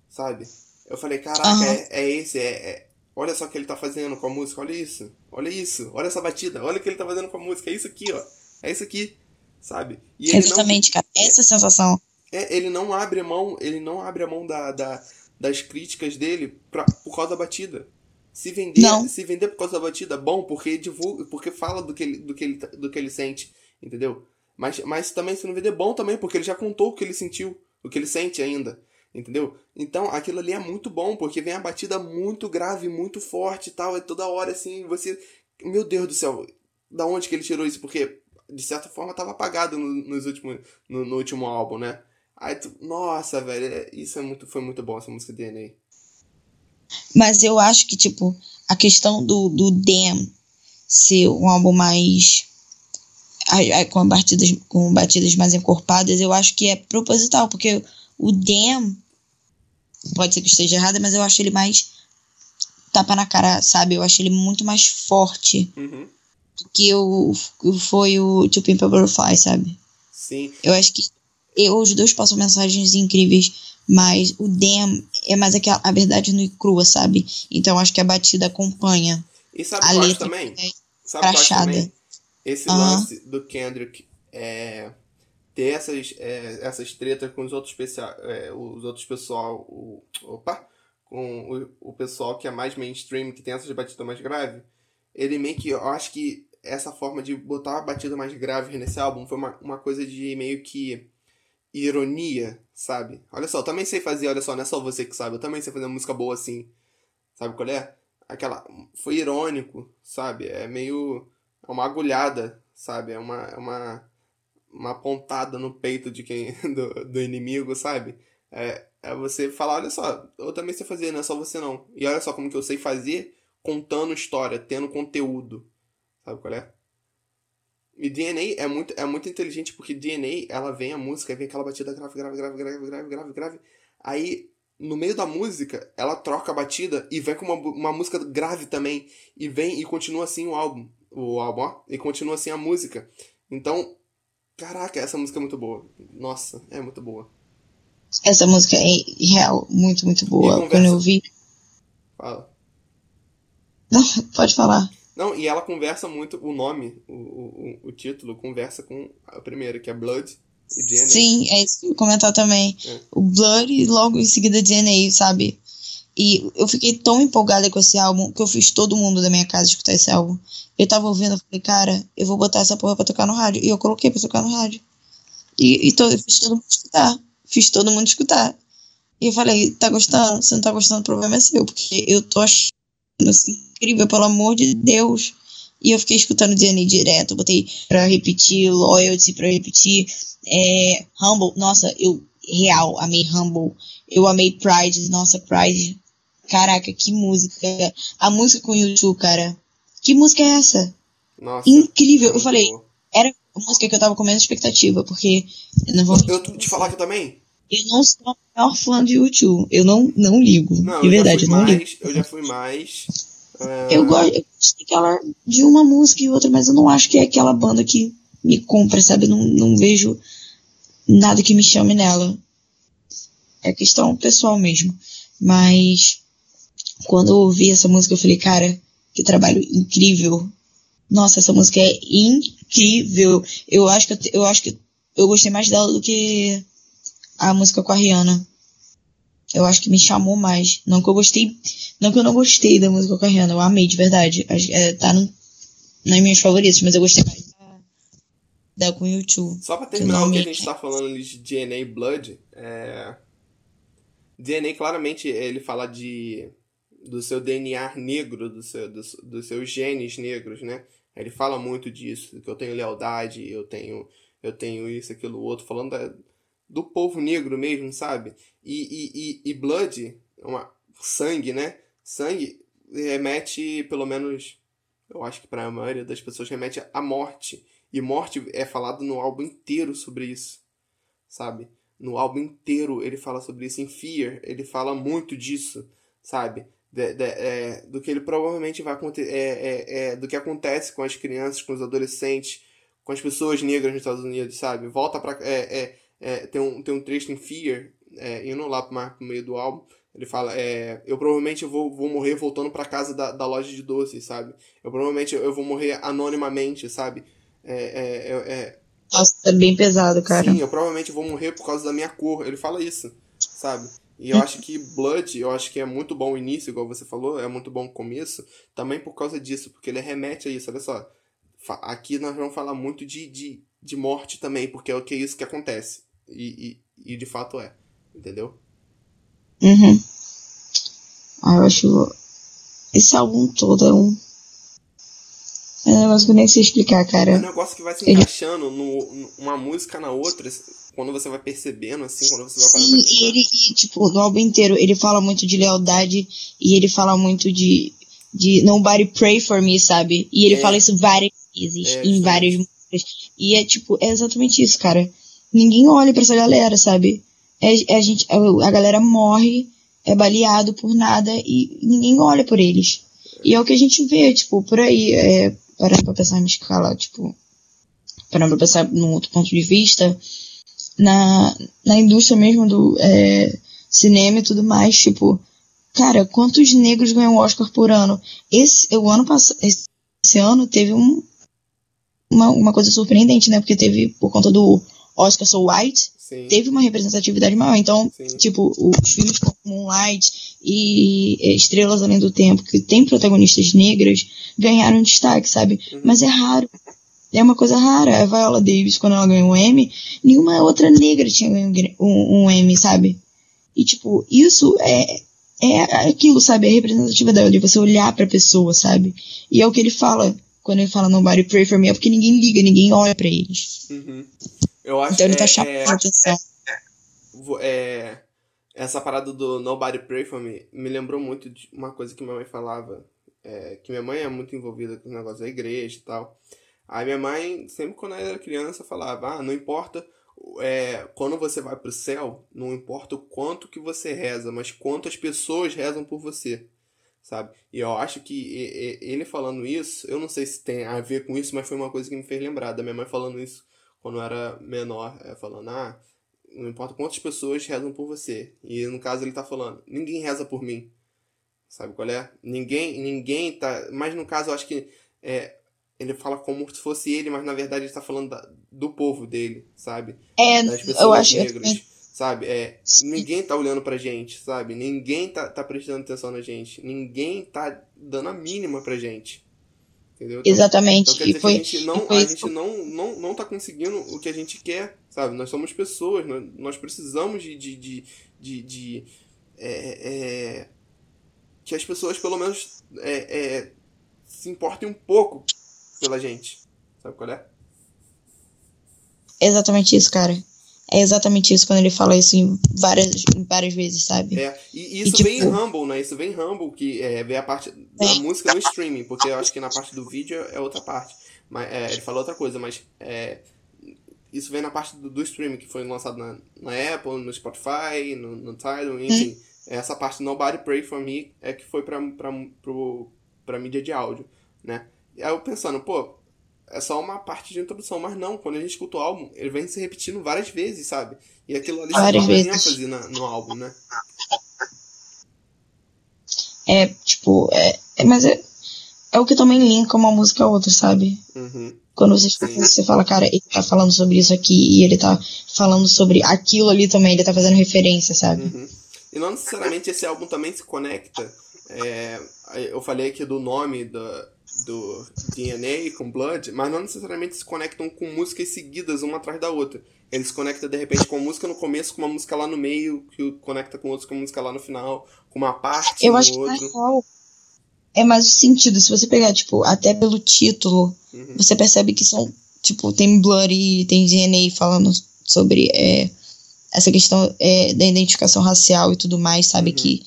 sabe? Eu falei, caraca, Aham. é, é esse, é, é- olha só o que ele tá fazendo com a música, olha isso, olha isso, olha essa batida, olha o que ele tá fazendo com a música, é isso aqui, ó, é isso aqui, sabe? E ele não, Exatamente, cara. Essa é a sensação. é, ele não abre mão, ele não abre a mão da, da- das críticas dele pra, por causa da batida. Se vender, Não. se vender por causa da batida, bom, porque divulga, porque fala do que ele, do que ele, do que ele sente, entendeu? Mas, mas também se não vender, bom também, porque ele já contou o que ele sentiu, o que ele sente ainda, entendeu? Então aquilo ali é muito bom, porque vem a batida muito grave, muito forte e tal, é toda hora assim, você, meu Deus do céu, da onde que ele tirou isso? Porque de certa forma tava apagado no, nos últimos, no, no último álbum, né? Aí tu, nossa, velho, é- isso é muito, foi muito bom essa música DNA. Mas eu acho que, tipo, a questão do, do Damn ser um álbum mais. com, batidas, com batidas mais encorpadas, eu acho que é proposital, porque o Damn. Pode ser que esteja errada, mas eu acho ele mais. tapa na cara, sabe? Eu acho ele muito mais forte Uhum. do que o, foi o To Pimp Butterfly, sabe? Sim. Eu acho que eu, os dois passam mensagens incríveis, mas o Damn é mais aquela, a verdade nua e crua, sabe? Então acho que a batida acompanha E sabe a acho letra. também? é Sabe crachada. também? Esse lance do Kendrick é, ter essas, é, essas tretas com os outros, pecia- é, os outros pessoal. O, opa! Com o, o pessoal que é mais mainstream, que tem essas batidas mais graves. Ele meio que. Eu acho que essa forma de botar a batida mais grave nesse álbum foi uma, uma coisa de meio que ironia, sabe? Olha só, eu também sei fazer, olha só, não é só você que sabe, eu também sei fazer música boa assim. Sabe qual é? Aquela. Foi irônico, sabe? É meio. É uma agulhada, sabe? É uma. É uma, uma pontada no peito de quem. Do, do inimigo, sabe? É, é você falar, olha só, eu também sei fazer, não é só você não. E olha só como que eu sei fazer contando história, tendo conteúdo. Sabe qual é? E DNA é muito, é muito inteligente porque DNA, ela vem a música, vem aquela batida grave, grave, grave, grave, grave, grave, grave. Aí, no meio da música, ela troca a batida e vem com uma, uma música grave também. E vem e continua assim o álbum. O álbum, ó. E continua assim a música. Então, caraca, essa música é muito boa. Nossa, é muito boa. Essa música é real, muito, muito boa. Quando eu vi. Fala. Não, pode falar. Não, e ela conversa muito, o nome, o, o, o título, conversa com a primeira, que é Blood e DNA. Sim, é isso que eu ia comentar também. É. O Blur e logo em seguida DNA, sabe? E eu fiquei tão empolgada com esse álbum que eu fiz todo mundo da minha casa escutar esse álbum. Eu tava ouvindo, eu falei, cara, eu vou botar essa porra pra tocar no rádio. E eu coloquei pra tocar no rádio. E, e to- eu fiz todo mundo escutar. Fiz todo mundo escutar. E eu falei, tá gostando? Se não tá gostando, o problema é seu. Porque eu tô achando assim, incrível, pelo amor de Deus. E eu fiquei escutando DNA direto. Eu botei pra repetir Loyalty, pra repetir é, Humble. Nossa, eu real amei Humble. Eu amei Pride. Nossa, Pride. Caraca, que música. A música com o YouTube, cara. Que música é essa? Nossa. Incrível. é Eu falei, boa. era a música que eu tava com menos expectativa, porque eu não vou. Eu te falar que eu também? Eu não sou a maior fã de YouTube. Eu não, não ligo. Não, de verdade, eu não ligo. mais, eu já fui mais. ah, Eu gosto, daquela de uma música e outra, mas eu não acho que é aquela banda que me compra, sabe? Eu não, não vejo nada que me chame nela. É questão pessoal mesmo. Mas quando eu ouvi essa música, eu falei, cara, que trabalho incrível. Nossa, essa música é incrível. Eu acho que eu, eu acho que eu gostei mais dela do que a música com a Rihanna. Eu acho que me chamou mais. Não que eu gostei. Não que eu não gostei da música com a Rihanna. Eu amei, de verdade. É, tá no, nas minhas favoritas, mas eu gostei mais da, da com o YouTube. Só pra terminar o que a gente tá falando ali de DNA Blood, é... DNA claramente ele fala de do seu DNA negro, do seu, dos, dos seus genes negros, né? Ele fala muito disso, que eu tenho lealdade, eu tenho eu tenho isso, aquilo, outro, falando da, do povo negro mesmo, sabe? E, e, e, e Blood, uma, sangue, né? Sangue remete, pelo menos, eu acho que para a maioria das pessoas, remete à morte. E morte é falado no álbum inteiro sobre isso, sabe? No álbum inteiro ele fala sobre isso. Em Fear, ele fala muito disso, sabe? De, de, é, do que ele provavelmente vai acontecer. É, é, é, do que acontece com as crianças, com os adolescentes, com as pessoas negras nos Estados Unidos, sabe? Volta pra. É, é, tem, um, tem um trecho em Fear, é, indo lá pro, pro meio do álbum. Ele fala, é, eu provavelmente vou, vou morrer voltando para casa da, da loja de doces, sabe? Eu provavelmente eu vou morrer anonimamente, sabe? É, é, é, é, Nossa, é bem pesado, cara. Sim, eu provavelmente vou morrer por causa da minha cor. Ele fala isso, sabe? E eu acho que Blood, eu acho que é muito bom o início, igual você falou, é muito bom o começo, também por causa disso, porque ele remete a isso. Olha só, aqui nós vamos falar muito de, de, de morte também, porque é o que é isso que acontece. E, e, e de fato é, entendeu? Uhum. Ah, eu acho. Esse álbum todo é um. É um negócio que eu nem sei explicar, cara. É um negócio que vai se encaixando no, uma música na outra, quando você vai percebendo, assim, quando você vai Sim, e ele, tipo, no álbum inteiro, ele fala muito de lealdade e ele fala muito de, de Nobody Pray For Me, sabe? E ele é. fala isso várias vezes, é, em várias músicas. E é, tipo, é exatamente isso, cara. Ninguém olha pra essa galera, sabe? É, é a, gente, a galera morre, é baleado por nada e ninguém olha por eles. E é o que a gente vê, tipo, por aí, é, parando pra pensar em escala, tipo, parando pra pensar num outro ponto de vista, na, na indústria mesmo do é, cinema e tudo mais, tipo, cara, quantos negros ganham Oscar por ano? Esse, o ano passado, esse ano teve um, uma, uma coisa surpreendente, né? Porque teve, por conta do Oscar So White, Sim. teve uma representatividade maior. Então, Sim. tipo, os filmes como Moonlight e Estrelas Além do Tempo, que tem protagonistas negras, ganharam destaque, sabe? Uhum. Mas é raro. É uma coisa rara. A Viola Davis, quando ela ganhou um Emmy, nenhuma outra negra tinha ganho um, um Emmy, sabe? E, tipo, isso é, é aquilo, sabe? É a representatividade de você olhar pra pessoa, sabe? E é o que ele fala quando ele fala Nobody Pray For Me, é porque ninguém liga, ninguém olha pra eles. Uhum. Eu acho então ele tá é, chamando é, a atenção. É, essa parada do Nobody Pray For Me me lembrou muito de uma coisa que minha mãe falava. É, que minha mãe é muito envolvida com o negócio da igreja e tal. Aí minha mãe, sempre quando eu era criança, falava, ah, não importa é, quando você vai pro céu, não importa o quanto que você reza, mas quantas pessoas rezam por você, sabe? E eu acho que ele falando isso, eu não sei se tem a ver com isso, mas foi uma coisa que me fez lembrar da minha mãe falando isso quando eu era menor, é, falando, ah, não importa quantas pessoas rezam por você. E no caso ele tá falando, ninguém reza por mim. Sabe qual é? Ninguém, ninguém tá. Mas no caso eu acho que é, ele fala como se fosse ele, mas na verdade ele tá falando da, do povo dele, sabe? É, das pessoas eu acho negras. Que... Sabe? É, ninguém tá olhando pra gente, sabe? Ninguém tá, tá prestando atenção na gente. Ninguém tá dando a mínima pra gente. Entendeu? Então, Exatamente. Então, e foi, a gente, não, a gente não, não, não tá conseguindo o que a gente quer, sabe? Nós somos pessoas, nós, nós precisamos de. de, de, de, de é, é, que as pessoas, pelo menos, é, é se importem um pouco pela gente. Sabe qual é? Exatamente isso, cara. É exatamente isso quando ele fala isso em várias, em várias vezes, sabe? É, e isso e, vem tipo... em Humble, né? Isso vem em Humble, que é, vem a parte da é. música no streaming, porque eu acho que na parte do vídeo é outra parte. Mas, é, ele falou outra coisa, mas é, isso vem na parte do, do streaming, que foi lançado na, na Apple, no Spotify, no, no Tidal, enfim. Hum. Essa parte Nobody Pray For Me é que foi pra, pra, pro, pra mídia de áudio, né? E aí eu pensando, pô, é só uma parte de introdução, mas não, quando a gente escuta o álbum, ele vem se repetindo várias vezes, sabe? E aquilo ali várias vezes. ênfase na, no álbum, né? É, tipo, é, é mas é, é o que também linka uma música a outra, sabe? Uhum. Quando você, você fala, cara, ele tá falando sobre isso aqui e ele tá falando sobre aquilo ali também, ele tá fazendo referência, sabe? Uhum. E não necessariamente esse álbum também se conecta. É, eu falei aqui do nome da, do DNA com Blood, mas não necessariamente se conectam com músicas seguidas uma atrás da outra. Eles conectam de repente com música no começo, com uma música lá no meio, que conecta com outra com música lá no final, com uma parte Eu acho outro. Que é mais o sentido. Se você pegar, tipo, até pelo título, uhum. você percebe que são tipo, tem Bloody, tem DNA falando sobre é, essa questão é, da identificação racial e tudo mais, sabe? Uhum. Que.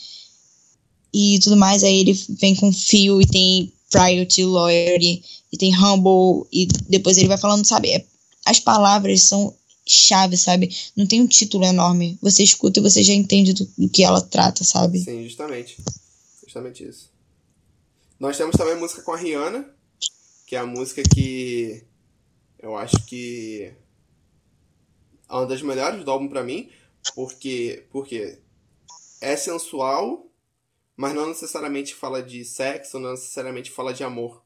E tudo mais, aí ele vem com Feel e tem Priority, Loyalty, e tem Humble, e depois ele vai falando, sabe? é- as palavras são chave, sabe? Não tem um título enorme. Você escuta e você já entende do, do que ela trata, sabe? Sim, justamente. Justamente isso. Nós temos também música com a Rihanna, que é a música que eu acho que é uma das melhores do álbum pra mim, porque porque é sensual, mas não necessariamente fala de sexo, não necessariamente fala de amor.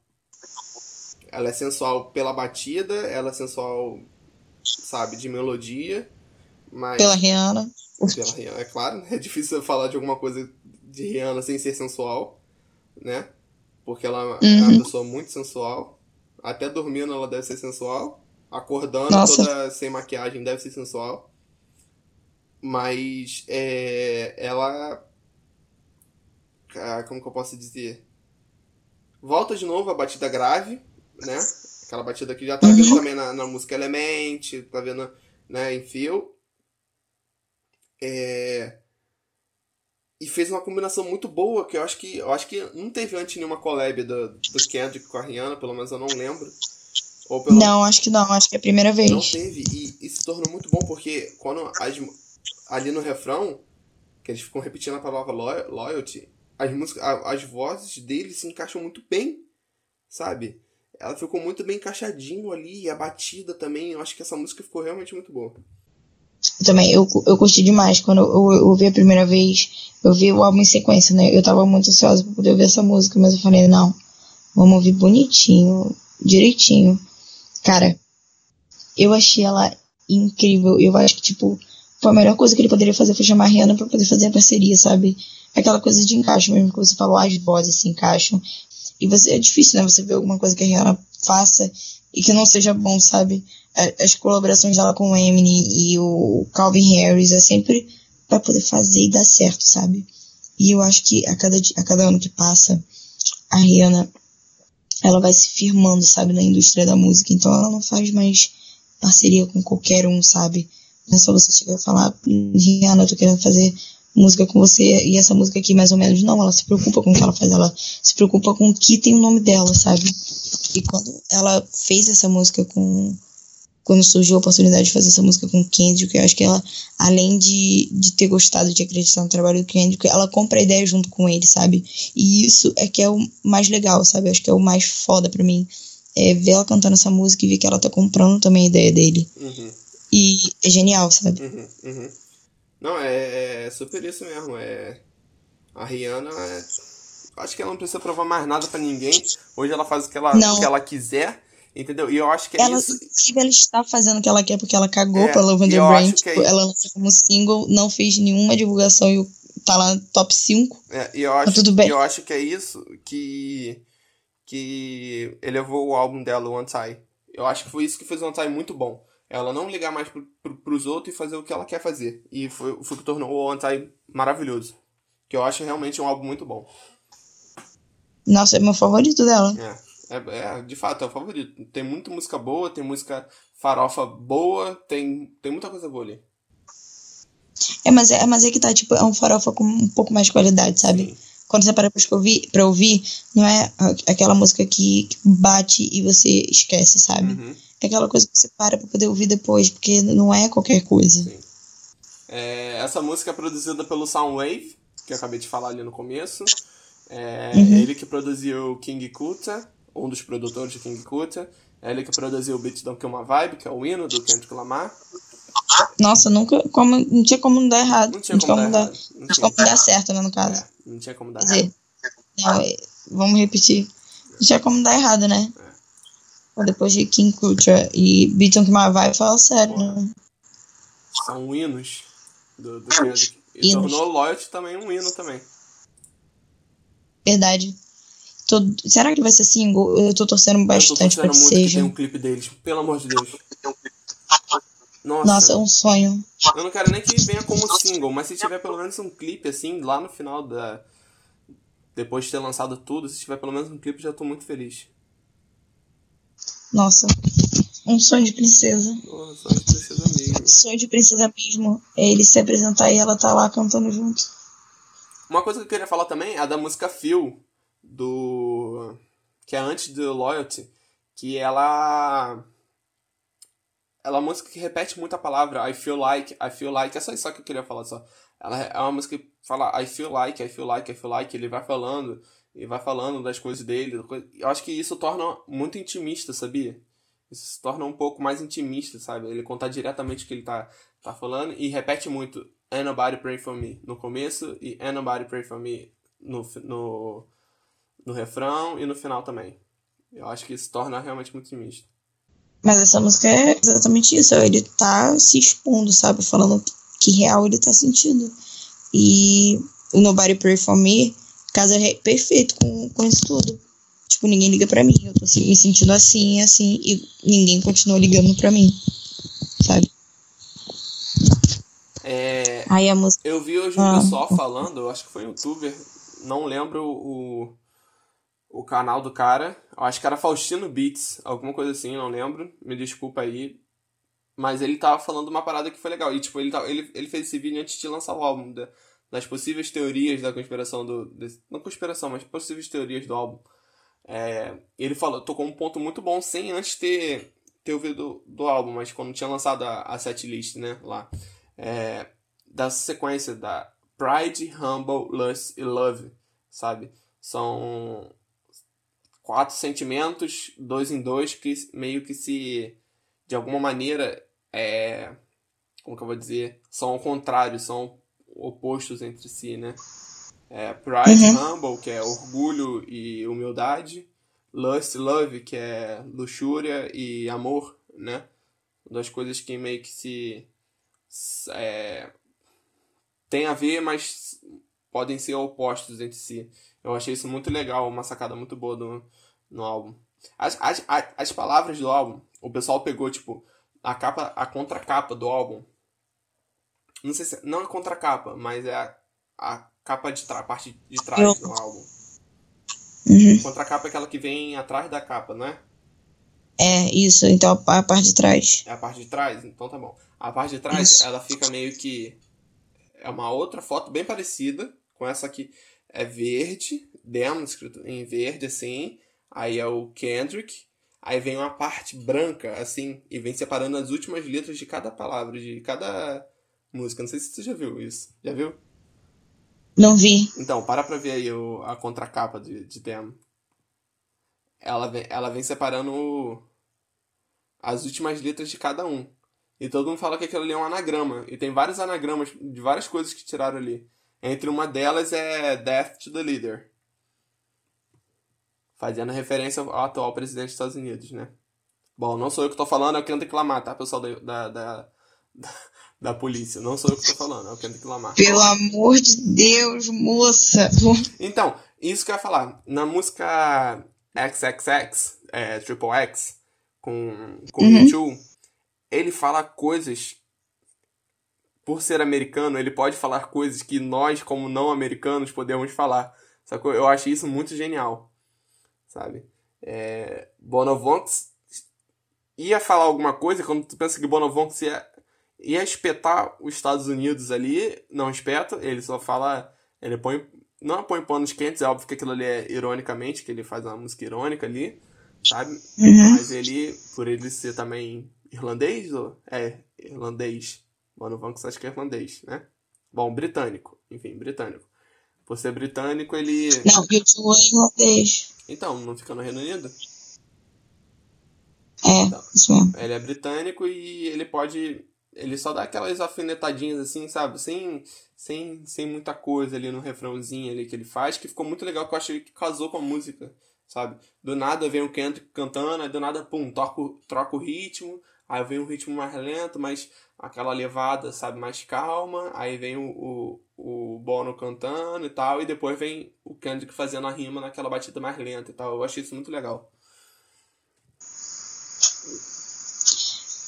Ela é sensual pela batida, ela é sensual, sabe, de melodia, mas Pela Rihanna. pela Rihanna, é claro, né? é difícil falar de alguma coisa de Rihanna sem ser sensual, né? Porque ela é Uhum. uma pessoa muito sensual. Até dormindo ela deve ser sensual. Acordando Nossa. toda sem maquiagem deve ser sensual. Mas é, ela. Como que eu posso dizer? Volta de novo a batida grave, né? Aquela batida que já tá vendo também na, na música Element, tá vendo né, em Feel. É, E fez uma combinação muito boa, que eu acho que eu acho que não teve antes nenhuma collab do, do Kendrick com a Rihanna, pelo menos eu não lembro. Ou pelo Não, acho que não, acho que é a primeira vez. não teve, e, e se tornou muito bom, porque quando as, ali no refrão, que eles ficam repetindo a palavra loy- loyalty, as, músicas, as vozes deles se encaixam muito bem, sabe? Ela ficou muito bem encaixadinho ali, e a batida também, eu acho que essa música ficou realmente muito boa. Eu também, eu, eu curti demais. Quando eu ouvi a primeira vez, eu vi o álbum em sequência, né? Eu tava muito ansiosa pra poder ouvir essa música, mas eu falei, não, vamos ouvir bonitinho, direitinho. Cara, eu achei ela incrível. Eu acho que, tipo, foi a melhor coisa que ele poderia fazer foi chamar a Rihanna pra poder fazer a parceria, sabe? Aquela coisa de encaixe mesmo que você falou, as vozes se encaixam. E você, é difícil, né? Você ver alguma coisa que a Rihanna faça e que não seja bom, sabe? As colaborações dela com o Eminem e o Calvin Harris é sempre pra poder fazer e dar certo, sabe? E eu acho que a cada, a cada ano que passa, a Rihanna, ela vai se firmando, sabe, na indústria da música. Então ela não faz mais parceria com qualquer um, sabe? Não é só você chegar e falar, "Hum, Rihanna, eu tô querendo fazer música com você e essa música aqui mais ou menos. Não, ela se preocupa com o que ela faz, ela se preocupa com o que tem o nome dela, sabe? E quando ela fez essa música com. Quando surgiu a oportunidade de fazer essa música com o Kendrick, eu acho que ela, além de, de ter gostado de acreditar no trabalho do Kendrick, ela compra a ideia junto com ele, sabe? E isso é que é o mais legal, sabe? Eu acho que é o mais foda pra mim. É ver ela cantando essa música e ver que ela tá comprando também a ideia dele. Uhum, E é genial, sabe? uhum, uhum. Não, é, é super isso mesmo. É, a Rihanna, é- acho que ela não precisa provar mais nada pra ninguém. Hoje ela faz o que ela, Não. o que ela quiser, entendeu? E eu acho que é Ela, isso. ela está fazendo o que ela quer porque ela cagou É, pra Love and the que é Tipo, isso. ela lançou como single, não fez nenhuma divulgação e tá lá no top 5. É, e eu acho, tudo bem. e eu acho que é isso que, que elevou o álbum dela, o Anti. Eu acho que foi isso que fez o Anti muito bom. Ela não ligar mais pro, pro, pros outros e fazer o que ela quer fazer. E foi, foi o que tornou o Anti maravilhoso. Que eu acho realmente um álbum muito bom. Nossa, é meu favorito dela. É, é, é, de fato, é o favorito. Tem muita música boa, tem música farofa boa, tem, tem muita coisa boa ali. É, mas é, mas é que tá, tipo, é um farofa com um pouco mais de qualidade, sabe? Sim. Quando você para pra ouvir, pra ouvir, não é aquela música que, que bate e você esquece, sabe? Uhum. É aquela coisa que você para pra poder ouvir depois, porque não é qualquer coisa. É, essa música é produzida pelo Soundwave, que eu acabei de falar ali no começo. É ele que produziu King Kuta, um dos produtores de King Kuta. É ele que produziu o Beat Don't Kill My Vibe, que é o hino do Kendrick Lamar. Nossa, nunca. Como, não tinha como não dar errado. Não tinha como dar. Não tinha, como dar certo, né, no caso. é, não tinha como dar Quer errado. não, é, vamos repetir. Não tinha como dar errado, né? Pô, Depois de King Culture e Beaton que vai, fala sério, né? São hinos do, do Kendrick. E Hinos. tornou Loyalty também um hino também. Verdade. Tô- será que vai ser single? Eu tô torcendo Eu tô bastante pra torcendo que muito que seja. tenha um clipe deles, pelo amor de Deus. Nossa, Nossa, é um sonho. eu não quero nem que venha como single, mas se tiver pelo menos um clipe assim, lá no final da. Depois de ter lançado tudo, se tiver pelo menos um clipe, já tô muito feliz. Nossa. Um sonho de princesa. Oh, sonho de princesa mesmo. Sonho de princesa mesmo. É ele se apresentar e ela tá lá cantando junto. Uma coisa que eu queria falar também é a da música Feel, do. que é antes do Loyalty, que ela. Ela é uma música que repete muito a palavra I feel like, I feel like. É só isso que eu queria falar só. Ela é uma música que fala I feel like, I feel like, I feel like. Ele vai falando e vai falando das coisas dele. Eu acho que isso torna muito intimista, sabia? Isso se torna um pouco mais intimista, sabe? Ele contar diretamente o que ele tá, tá falando e repete muito Ain't Nobody Pray For Me no começo e Ain't Nobody Pray For Me no, no, no refrão e no final também. Eu acho que isso torna realmente muito intimista. Mas essa música é exatamente isso. Ele tá se expondo, sabe? Falando que real ele tá sentindo. E o Nobody Pray For Me casa perfeito com, com isso tudo. Tipo, ninguém liga pra mim. Eu tô me sentindo assim, assim, e ninguém continua ligando pra mim. Sabe? É, Aí a música. eu vi hoje um Ah. pessoal falando, eu acho que foi um youtuber, não lembro o, o canal do cara. Eu acho que era Faustino Beats, alguma coisa assim, não lembro. Me desculpa aí. Mas ele tava falando uma parada que foi legal. E, tipo, ele, tava, ele, ele fez esse vídeo antes de lançar o álbum, da- das possíveis teorias da conspiração do. não conspiração, mas possíveis teorias do álbum. É, ele falou, tocou um ponto muito bom sem antes ter, ter ouvido do álbum, mas quando tinha lançado a, a setlist, né, lá. É, da sequência da Pride, Humble, Lust e Love, sabe? São quatro sentimentos, dois em dois, que meio que se, de alguma maneira, é, como que eu vou dizer, são ao contrário, são opostos entre si, né? É, Pride, Humble, que é orgulho e humildade. Lust, Love, que é luxúria e amor, né? Das coisas que meio que se... É, tem a ver, mas podem ser opostos entre si. Eu achei isso muito legal, uma sacada muito boa do, no álbum. As, as, as, as palavras do álbum, o pessoal pegou, tipo, a capa, a contracapa do álbum. Não sei se. Não a contracapa, mas é a, a capa de trás, a parte de trás Eu- do álbum. Uhum. Contracapa é aquela que vem atrás da capa, não é? É, isso. Então a, a parte de trás. É a parte de trás? Então tá bom. A parte de trás, Isso. ela fica meio que. É uma outra foto bem parecida com essa aqui. É verde, Dem, escrito em verde assim. Aí é o Kendrick. Aí vem uma parte branca, assim, e vem separando as últimas letras de cada palavra, de cada música. Não sei se você já viu isso. Já viu? Não vi. Então, para pra ver aí o, a contracapa de, de Dem. Ela vem, ela vem separando o- as últimas letras de cada um. E todo mundo fala que aquilo ali é um anagrama. E tem vários anagramas de várias coisas que tiraram ali. Entre uma delas é Death to the Leader. Fazendo referência ao atual presidente dos Estados Unidos, né? Bom, não sou eu que tô falando, é o Kendrick Lamar, tá, pessoal da, da, da, da, polícia. Não sou eu que tô falando, é o Kendrick Lamar. Pelo amor de Deus, moça. Então, isso que eu ia falar. Na música XXX, é, Triple X, com, com Uhum. U2, ele fala coisas. Por ser americano, ele pode falar coisas que nós, como não americanos, podemos falar. Sacou? Eu acho isso muito genial. Sabe? É, ia falar alguma coisa, quando tu pensa que Bonovox ia, ia espetar os Estados Unidos ali, não espeta, ele só fala. Ele põe. Não põe panos quentes, é óbvio que aquilo ali é ironicamente, que ele faz uma música irônica ali, sabe? Uhum. Mas ele, por ele ser também irlandês, ou- é, irlandês. Vanks acho que é irlandês, né? Bom, britânico. Enfim, britânico. Por ser britânico, ele. Não, YouTube é irlandês. Então, não fica no Reino Unido? É, Então. isso mesmo. Ele é britânico e ele pode. Ele só dá aquelas alfinetadinhas assim, sabe? Sem, sem, sem muita coisa ali no refrãozinho ali que ele faz, que ficou muito legal, que eu achei que casou com a música, sabe? Do nada vem o Kendrick cantando, aí do nada, pum, troca, o- troca o ritmo, aí vem um ritmo mais lento, mas aquela levada, sabe, mais calma, aí vem o, o, o Bono cantando e tal, e depois vem o Kendrick fazendo a rima naquela batida mais lenta e tal. Eu achei isso muito legal.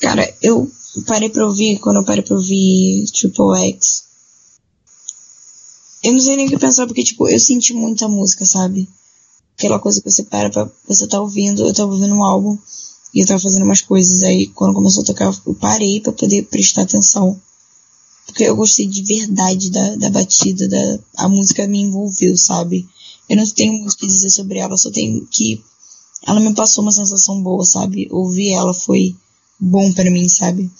Cara, eu parei pra ouvir, quando eu parei pra ouvir Triple X. Eu não sei nem o que pensar, porque, tipo, eu senti muita música, sabe? Aquela coisa que você para pra. Você tá ouvindo, eu tava ouvindo um álbum. E eu tava fazendo umas coisas. Aí quando começou a tocar, eu parei pra poder prestar atenção. Porque eu gostei de verdade da, da batida, da, a música me envolveu, sabe? Eu não tenho muito o que dizer sobre ela, só tenho que. Ela me passou uma sensação boa, sabe? Ouvir ela foi bom para mim, sabe?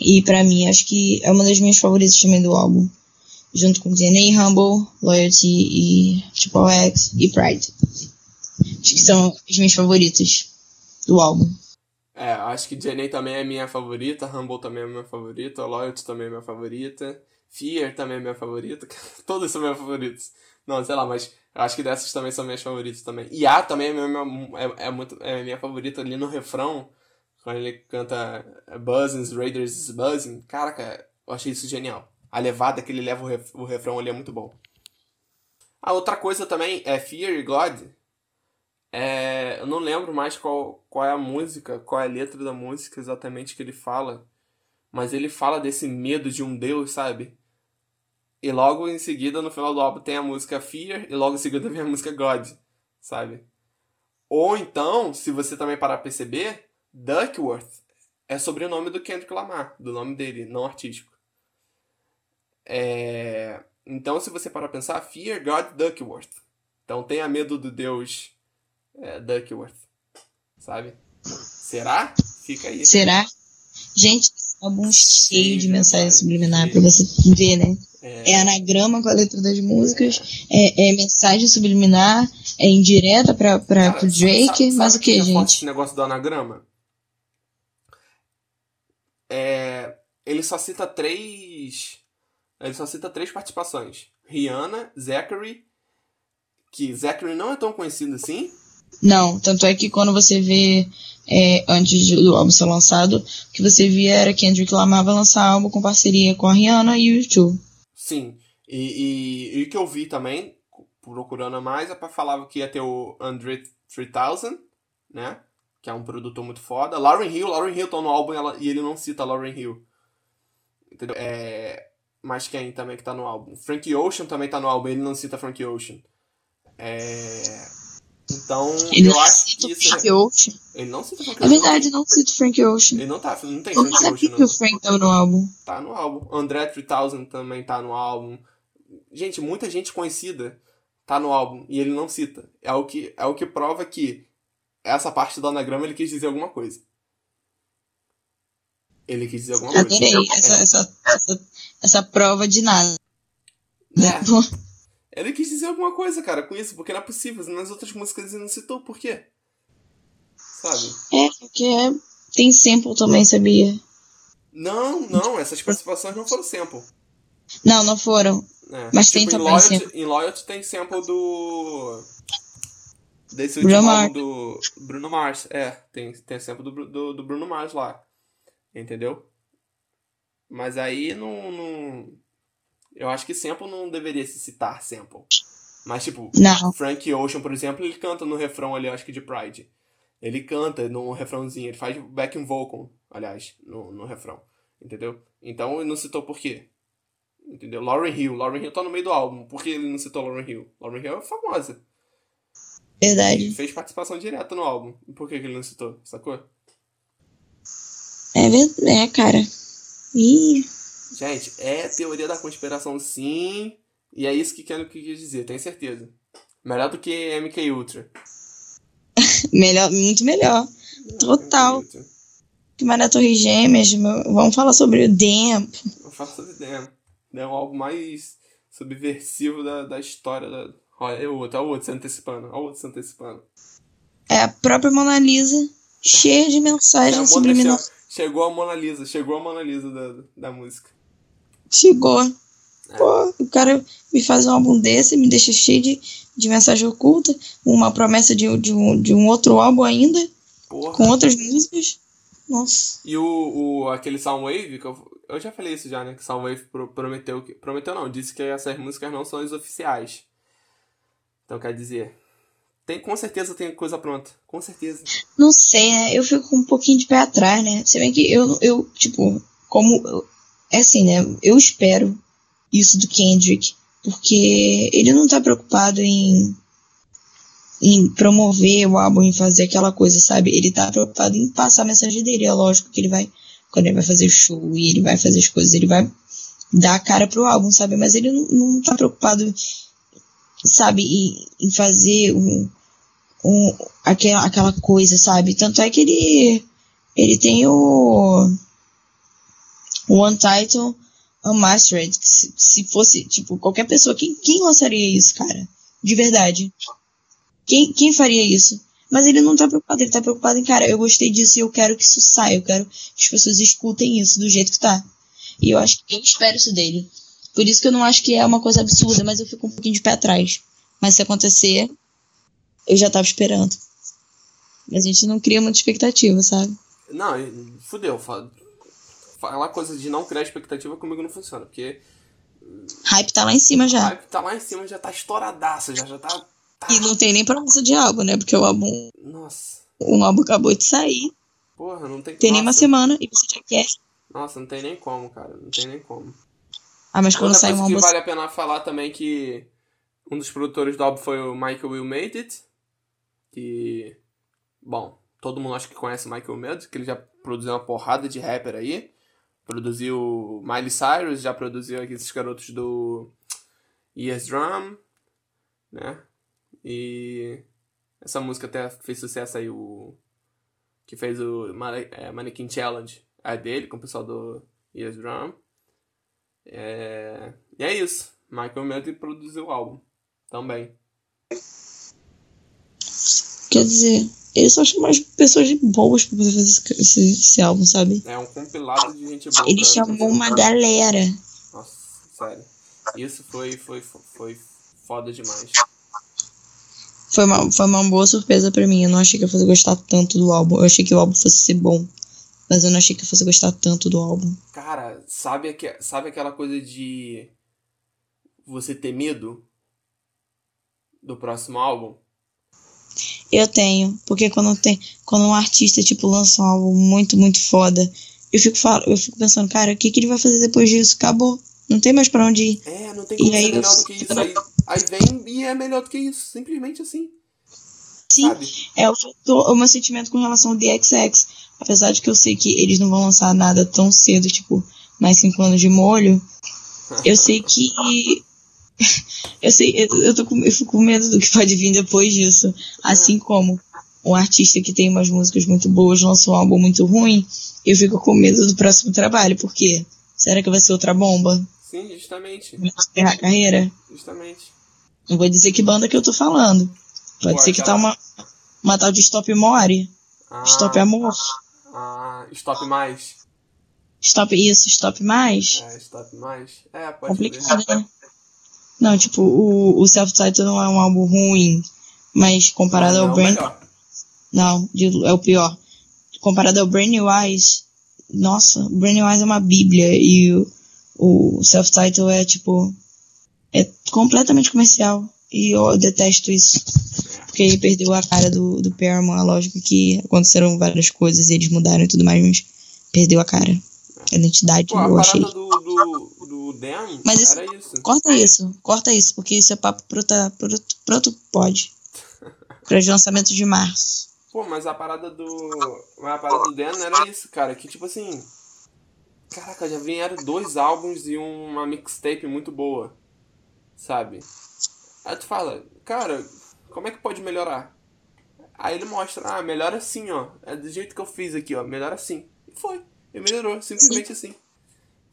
E para mim, acho que é uma das minhas favoritas também do álbum. Junto com DNA, Humble, Loyalty e Triple X e Pride. Acho que são as minhas favoritas do álbum. É, acho que DNA também é minha favorita, Humble também é minha favorita, Loyalty também é minha favorita, Fear também é minha favorita, todas são minhas favoritas. Não, sei lá, mas acho que dessas também são minhas favoritas também. E A também é minha, é, é, muito, é minha favorita ali no refrão, quando ele canta Buzzing, Raiders Buzzing. Caraca, eu achei isso genial. A levada que ele leva o, ref, o refrão ali é muito bom. A outra coisa também é Fear God. É, eu não lembro mais qual, qual é a música, qual é a letra da música exatamente que ele fala. Mas ele fala desse medo de um Deus, sabe? E logo em seguida, no final do álbum, tem a música Fear e logo em seguida vem a música God, sabe? Ou então, se você também parar pra perceber, Duckworth é sobrenome do Kendrick Lamar, do nome dele, não artístico. É... Então, se você parar pra pensar, Fear God Duckworth. Então, tenha medo do Deus é, Duckworth, sabe? Será? Fica aí. Será? Gente, álbum cheio de mensagem subliminar pra você ver, né? É... é anagrama com a letra das músicas, é, é mensagem subliminar, é indireta pra, pra, Cara, pro Drake, sabe, sabe mas o que, gente? Esse negócio do anagrama? É, ele só cita três. Ele só cita três participações: Rihanna, Zachary. Que Zachary não é tão conhecido assim. Não, tanto é que quando você vê é, antes do álbum ser lançado, o que você via era que Kendrick Lamar vai lançar álbum com parceria com a Rihanna e o YouTube. Sim, e, e, e o que eu vi também, procurando mais, é falar que ia ter o Andre 3000, né? Que é um produtor muito foda. Lauren Hill, Lauren Hill tá no álbum ela, e ele não cita Lauren Hill. Entendeu? É, mas quem também que tá no álbum? Frank Ocean também tá no álbum, ele não cita Frank Ocean. É... Então, ele eu acho que isso. Frank é... Ocean. Ele não cita Frank Ocean. É verdade, não cita Frank Ocean. Ele não tá, não tem eu Frank Ocean. que o Frank tá no álbum. Tá no álbum. André 3000 também tá no álbum. Gente, muita gente conhecida tá no álbum e ele não cita. É o que, é o que prova que essa parte do anagrama ele quis dizer alguma coisa. Ele quis dizer alguma coisa. Adorei essa, é. essa, essa, essa prova de nada. É. Ele quis dizer alguma coisa, cara, com isso, porque não é possível. Nas outras músicas ele não citou, por quê? Sabe? É, porque tem sample também, sabia? Não, não, essas participações não foram sample. Não, não foram. É. Mas tipo, tem também Loyalty, sample. Em Loyalty tem sample do... Desse último Bruno álbum do Bruno Mars. É, tem, tem sample do, do, do Bruno Mars lá. Entendeu? Mas aí não, não eu acho que sample não deveria se citar sample. Mas, tipo, não. Frank Ocean, por exemplo, ele canta no refrão ali, acho que de Pride. Ele canta no refrãozinho, ele faz backing vocal, aliás, no, no refrão. Entendeu? Então ele não citou por quê. Entendeu? Lauren Hill. Lauren Hill tá no meio do álbum. Por que ele não citou Lauren Hill? Lauren Hill é famosa. Verdade. Ele fez participação direta no álbum. E por que, ele não citou? Sacou? É verdade, é, cara. Ih. Gente, é teoria da conspiração sim. E é isso que quero que quis dizer, tenho certeza. Melhor do que MK Ultra. melhor, muito melhor. Total. Que mais na Torre Gêmeas, vamos falar sobre o Demp. Vamos falar sobre o Demp. É algo mais subversivo da, da história. Da... Olha, é o outro, o outro se antecipando. Olha o outro se antecipando. É a própria Mona Lisa, cheia de mensagens subliminares. Chegou a Mona Lisa, chegou a Mona Lisa da, da música. Chegou. É. Pô, o cara me faz um álbum desse, me deixa cheio de, de mensagem oculta, uma promessa de, de, um, de um outro álbum ainda, Porra. com outras músicas. Nossa. E o, o aquele Soundwave, que eu, eu já falei isso já, né? Que Soundwave prometeu que. Prometeu não, disse que essas músicas não são as oficiais. Então quer dizer. Tem, com certeza tem coisa pronta. Com certeza. Não sei, né? Eu fico com um pouquinho de pé atrás, né? Se bem que eu, eu tipo, como é assim, né? Eu espero isso do Kendrick, porque ele não tá preocupado em em promover o álbum, em fazer aquela coisa, sabe? Ele tá preocupado em passar a mensagem dele. É lógico que ele vai, quando ele vai fazer o show e ele vai fazer as coisas, ele vai dar a cara pro álbum, sabe? Mas ele não, não tá preocupado, sabe, em, em fazer um, um, aquela, aquela coisa, sabe? Tanto é que ele, ele tem o, o Untitled Unmastered. Se, se fosse, tipo, qualquer pessoa, quem, quem lançaria isso, cara? De verdade. Quem, quem faria isso? Mas ele não tá preocupado, ele tá preocupado em, cara, eu gostei disso e eu quero que isso saia, eu quero que as pessoas escutem isso do jeito que tá. E eu acho que eu espero isso dele. Por isso que eu não acho que é uma coisa absurda, mas eu fico um pouquinho de pé atrás. Mas se acontecer, eu já tava esperando. Mas a gente não cria muita expectativa, sabe? Não, fudeu. Falar coisa de não criar expectativa comigo não funciona, porque. Hype tá lá em cima já. Hype tá lá em cima, já tá estouradaça, já, já tá e não tem nem promessa de álbum, né? Porque o álbum. Nossa. O álbum acabou de sair. Porra, não tem Tem nem uma semana e você já quer. Nossa, não tem nem como, cara. Não tem nem como. Ah, mas quando sai um álbum. que vale a pena falar também que um dos produtores do álbum foi o Michael Will Made It. Que. Bom, todo mundo acho que conhece o Michael Made, que ele já produziu uma porrada de rapper aí. Produziu Miley Cyrus, já produziu aqueles garotos do Yes Drum, né? E essa música até fez sucesso aí, o. Que fez o é, Mannequin Challenge. É dele, com o pessoal do Ears Drum. É... E é isso. Michael Melody produziu o álbum. Também. Quer dizer, ele só chamou as pessoas boas pra poder fazer esse, esse, álbum, sabe? É um compilado de gente boa. Ele chamou uma galera. Nossa, sério. Isso foi, foi, foi foda demais foi uma, foi uma boa surpresa para mim. Eu não achei que eu fosse gostar tanto do álbum. Eu achei que o álbum fosse ser bom. Mas eu não achei que eu fosse gostar tanto do álbum. Cara, sabe, que, sabe aquela coisa de você ter medo do próximo álbum? Eu tenho, porque quando tem, quando um artista tipo lança um álbum muito muito foda, eu fico eu fico pensando, cara, o que que ele vai fazer depois disso? Acabou. Não tem mais para onde ir. É, não tem como e aí, melhor do que isso. Aí, aí vem e é melhor do que isso. Simplesmente assim. Sim, sabe? é o, o meu sentimento com relação ao DXX. Apesar de que eu sei que eles não vão lançar nada tão cedo, tipo, mais cinco anos de molho. eu sei que. eu sei, eu, eu, tô com, eu fico com medo do que pode vir depois disso. Assim como um artista que tem umas músicas muito boas lançou um álbum muito ruim, eu fico com medo do próximo trabalho, porque será que vai ser outra bomba? Sim, justamente. Encerrar a carreira? Justamente. Não vou dizer que banda que eu tô falando. Pode Pô, ser que tá uma, uma tal de Stop More. Ah, stop Amor. Ah, Stop Mais. Stop isso, Stop Mais. É, Stop Mais. É, pode Complicado, né? Não, tipo, o, o Self-Title não é um álbum ruim, mas comparado não, ao Brain... Não, é o pior. Comparado ao Brain New Eyes, nossa, o Brain New Eyes é uma bíblia e o o self-title é tipo. É completamente comercial. E eu detesto isso. Porque ele perdeu a cara do, do Paramount. Lógico que aconteceram várias coisas e eles mudaram e tudo mais, mas perdeu a cara. A identidade, Pô, eu a achei. Do, do, mas isso, isso. Corta isso, corta isso, porque isso é papo pro, pro, pro outro pode. para os lançamentos de março. Pô, mas a parada do. A parada do Dan era isso, cara. Que tipo assim. Caraca, já vieram dois álbuns e uma mixtape muito boa. Sabe? Aí tu fala, cara, como é que pode melhorar? Aí ele mostra, ah, melhora assim, ó. É do jeito que eu fiz aqui, ó. Melhora assim. E foi. E melhorou, simplesmente assim.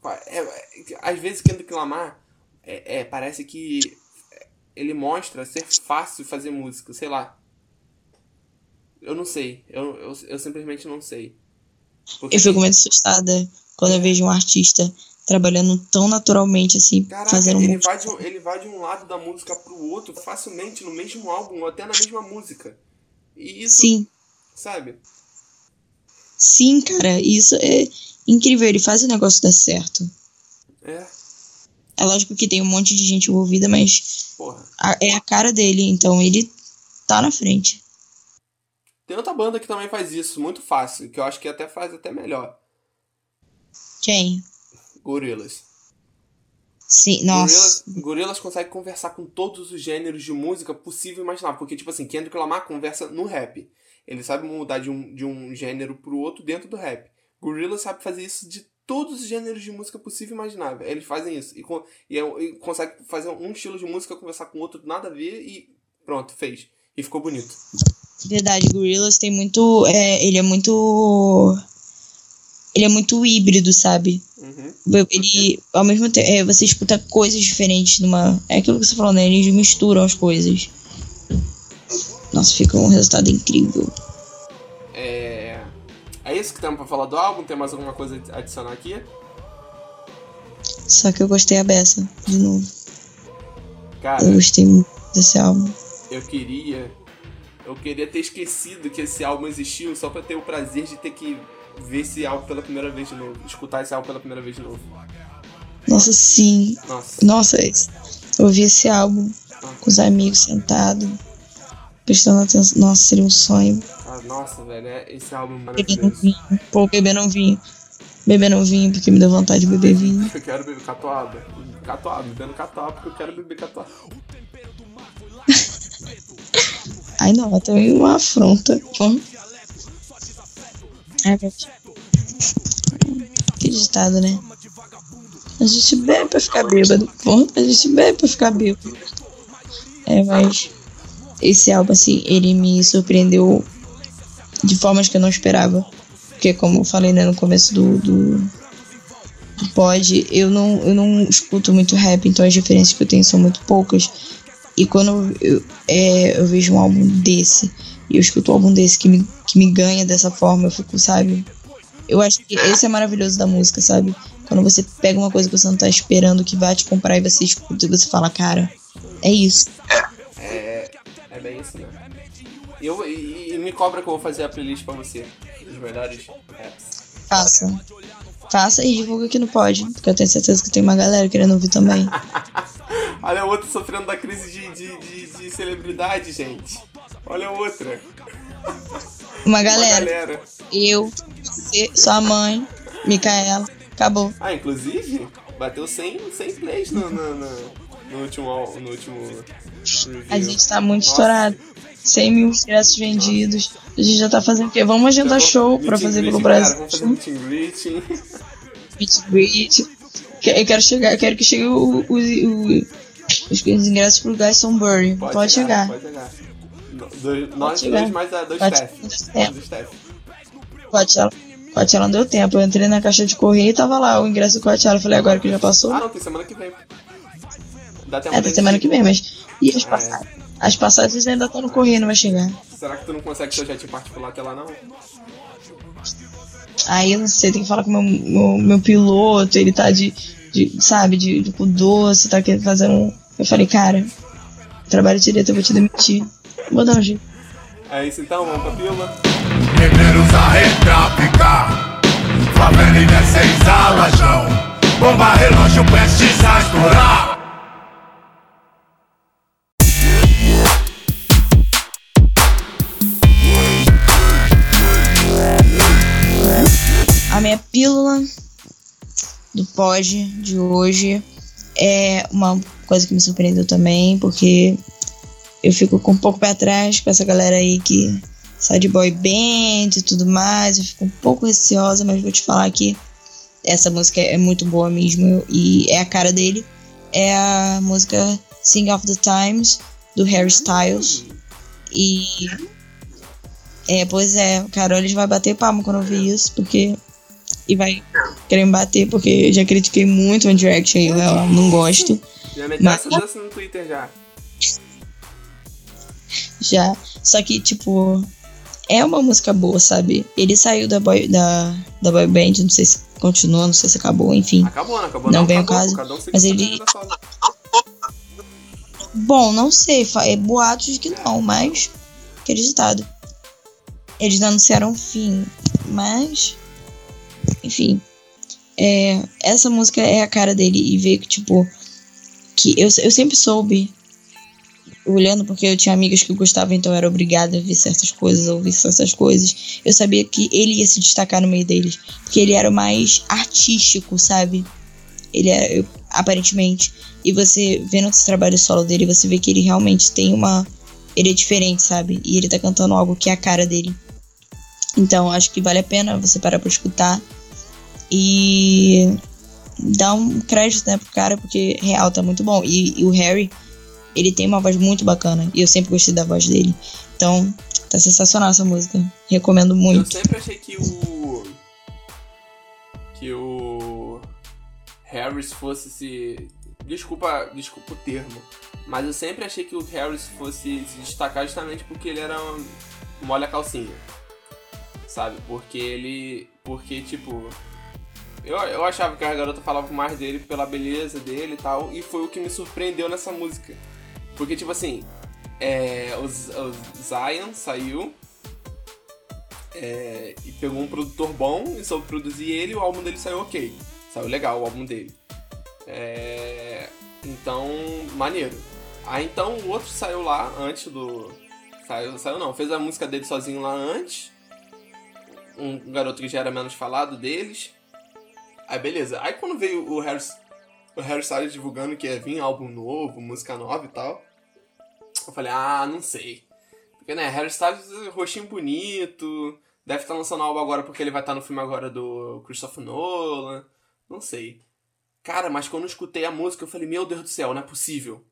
É, é, às vezes Kendrick Lamar é, é, parece que ele mostra ser fácil fazer música, sei lá. Eu não sei. Eu, eu, eu simplesmente não sei. Porque eu fico muito assustada quando eu vejo um artista trabalhando tão naturalmente assim, Caraca, fazendo ele vai, de, ele vai de um lado da música pro outro facilmente no mesmo álbum, ou até na mesma música. E isso, Sim. sabe? Sim, cara, isso é incrível, ele faz o negócio dar certo. É. É lógico que tem um monte de gente envolvida, mas a, é a cara dele, então ele tá na frente. Tem outra banda que também faz isso, muito fácil, que eu acho que até faz até melhor. Quem? Gorilas. Sim, nossa. Gorillaz, Gorillaz consegue conversar com todos os gêneros de música possível e imaginável. Porque, tipo assim, Kendrick Lamar conversa no rap. Ele sabe mudar de um, de um gênero pro outro dentro do rap. Gorillaz sabe fazer isso de todos os gêneros de música possível e imaginável. Eles fazem isso. E, e, é e consegue fazer um estilo de música conversar com outro, nada a ver, e pronto, fez. E ficou bonito. Verdade, Gorillaz tem muito. É, ele é muito. Ele é muito híbrido, sabe? Uhum. Ele, ao mesmo tempo, é, você escuta coisas diferentes numa. É aquilo que você falou, né? Eles misturam as coisas. Nossa, fica um resultado incrível. É. É isso que temos pra falar do álbum? Tem mais alguma coisa a adicionar aqui? Só que eu gostei a beça, de novo. Cara, Eu gostei muito desse álbum. eu queria. Eu queria ter esquecido que esse álbum existiu só pra ter o prazer de ter que ver esse álbum pela primeira vez de novo. Escutar esse álbum pela primeira vez de novo. Nossa, sim. Nossa. Nossa, eu ouvi esse álbum com os amigos sentados, prestando atenção. Nossa, seria um sonho. Ah, nossa, velho, é- esse álbum é maravilhoso. vinho. Pô, beber não vinho. Beber não vinho, porque me deu vontade de beber vinho. Eu quero beber catuaba. Catuaba, bebendo catuaba porque eu quero beber catuaba. Ai, não, até uma afronta. Pô. Deus. Que ditado, né? A gente bebe pra ficar bêbado. Pô, a gente bebe pra ficar bêbado. É, mas esse álbum, assim, ele me surpreendeu de formas que eu não esperava. Porque, como eu falei né, no começo do, do, do pod, eu não, eu não escuto muito rap, então as referências que eu tenho são muito poucas. E quando eu, é, eu vejo um álbum desse, e eu escuto um álbum desse que me, que me ganha dessa forma, eu fico, sabe? Eu acho que esse é maravilhoso da música, sabe? Quando você pega uma coisa que você não tá esperando que vai te comprar e você escuta e você fala, cara, é isso. É, é bem isso, né? E, eu, e, e me cobra que eu vou fazer a playlist pra você. Os melhores raps. Faça. Faça e divulga aqui no pod, porque eu tenho certeza que tem uma galera querendo ouvir também. Olha a outra sofrendo da crise de, de, de, de celebridade, gente. Olha a outra. Uma Uma galera, galera. eu, você, sua mãe, Micaela, acabou. Ah, inclusive, bateu 100, 100 plays no, no, no, no último, no último review. A gente tá muito Nossa. estourado. 100 mil ingressos vendidos. A gente já tá fazendo o quê? Vamos agendar show pra fazer pelo cara, Brasil. Vamos fazer meet and greet. Eu quero chegar, eu quero que chegue o, o, o- os ingressos pro Glastonbury. Pode, chegar. Pode chegar. No- dois- nós chegar. dois mais a dois Pode staff. chegar. Coachella. Não deu tempo. Eu entrei na caixa de correio e tava lá o ingresso do Coachella. Eu falei, agora que já passou. Ah, não, tem semana que vem. Dá tempo É, tem semana que vem, mas. E as É. passagens? As passagens ainda estão no correio, não vai chegar. Será que tu não consegue seu jet particular até lá, não? Aí eu não sei, tem que falar com o meu, meu, meu piloto, ele tá de, de sabe, de, de com doce, tá querendo fazer um. Eu falei, cara, trabalho direito, eu vou te demitir. Vou dar um jeito. É isso então, vamos pra pílula. Guerreiros a retráfica Favela e desce alajão Bomba relógio prestes a estourar pílula do pod de hoje é uma coisa que me surpreendeu também, porque eu fico com um pouco pé atrás com essa galera aí que sai de boy band e tudo mais. Eu fico um pouco receosa, mas vou te falar que essa música é muito boa mesmo e é a cara dele. É a música Sing of the Times do Harry Styles. E. É, pois é, Carol vai bater palma quando eu ouvir isso, porque. E vai querer me bater, porque eu já critiquei muito One Direction e eu não gosto. Já meteu Mas- essa dança no Twitter já. Já. Só que, tipo, é uma música boa, sabe? Ele saiu da boy, da, da boy band, não sei se continua, não sei se acabou, enfim. Acabou, não acabou Não não. vem o caso, um mas ele-. Bom, não sei, é boatos de que não, mas acreditado. Eles não anunciaram o fim, mas enfim, é, essa música é a cara dele e ver que tipo que eu, eu sempre soube olhando porque eu tinha amigas que gostavam, então eu era obrigada a ver certas coisas, ouvir certas coisas. Eu sabia que ele ia se destacar no meio deles, porque ele era o mais artístico, sabe? Ele era, eu- aparentemente. E você vendo esse trabalho solo dele, você vê que ele realmente tem uma. Ele é diferente, sabe? E ele tá cantando algo que é a cara dele. Então, acho que vale a pena você parar pra escutar. E dar um crédito, né, pro cara, porque real tá muito bom. E, e o Harry, ele tem uma voz muito bacana. E eu sempre gostei da voz dele. Então, tá sensacional essa música. Recomendo muito. Eu sempre achei que o. Que o. Harris fosse se. Desculpa, desculpa o termo. Mas eu sempre achei que o Harris fosse se destacar justamente porque ele era um molha calcinha. Sabe? Porque ele. Porque, tipo. Eu, eu achava que a garota falava mais dele pela beleza dele e tal. E foi o que me surpreendeu nessa música. Porque, tipo assim, é, o, o Zion saiu é, e pegou um produtor bom e soube produzir ele o álbum dele saiu ok. Saiu legal o álbum dele. É, então, maneiro. Aí então o outro saiu lá antes do. Saiu, saiu não, fez a música dele sozinho lá antes. Um garoto que já era menos falado deles. Aí beleza. Aí quando veio o Harry, o Harry Styles divulgando que ia vir álbum novo, música nova e tal. Eu falei, ah, não sei. Porque, né, Harry Styles, roxinho bonito, deve estar lançando álbum agora porque ele vai estar no filme agora do Christopher Nolan. Não sei. Cara, mas quando eu escutei a música, eu falei, meu Deus do céu, não é possível.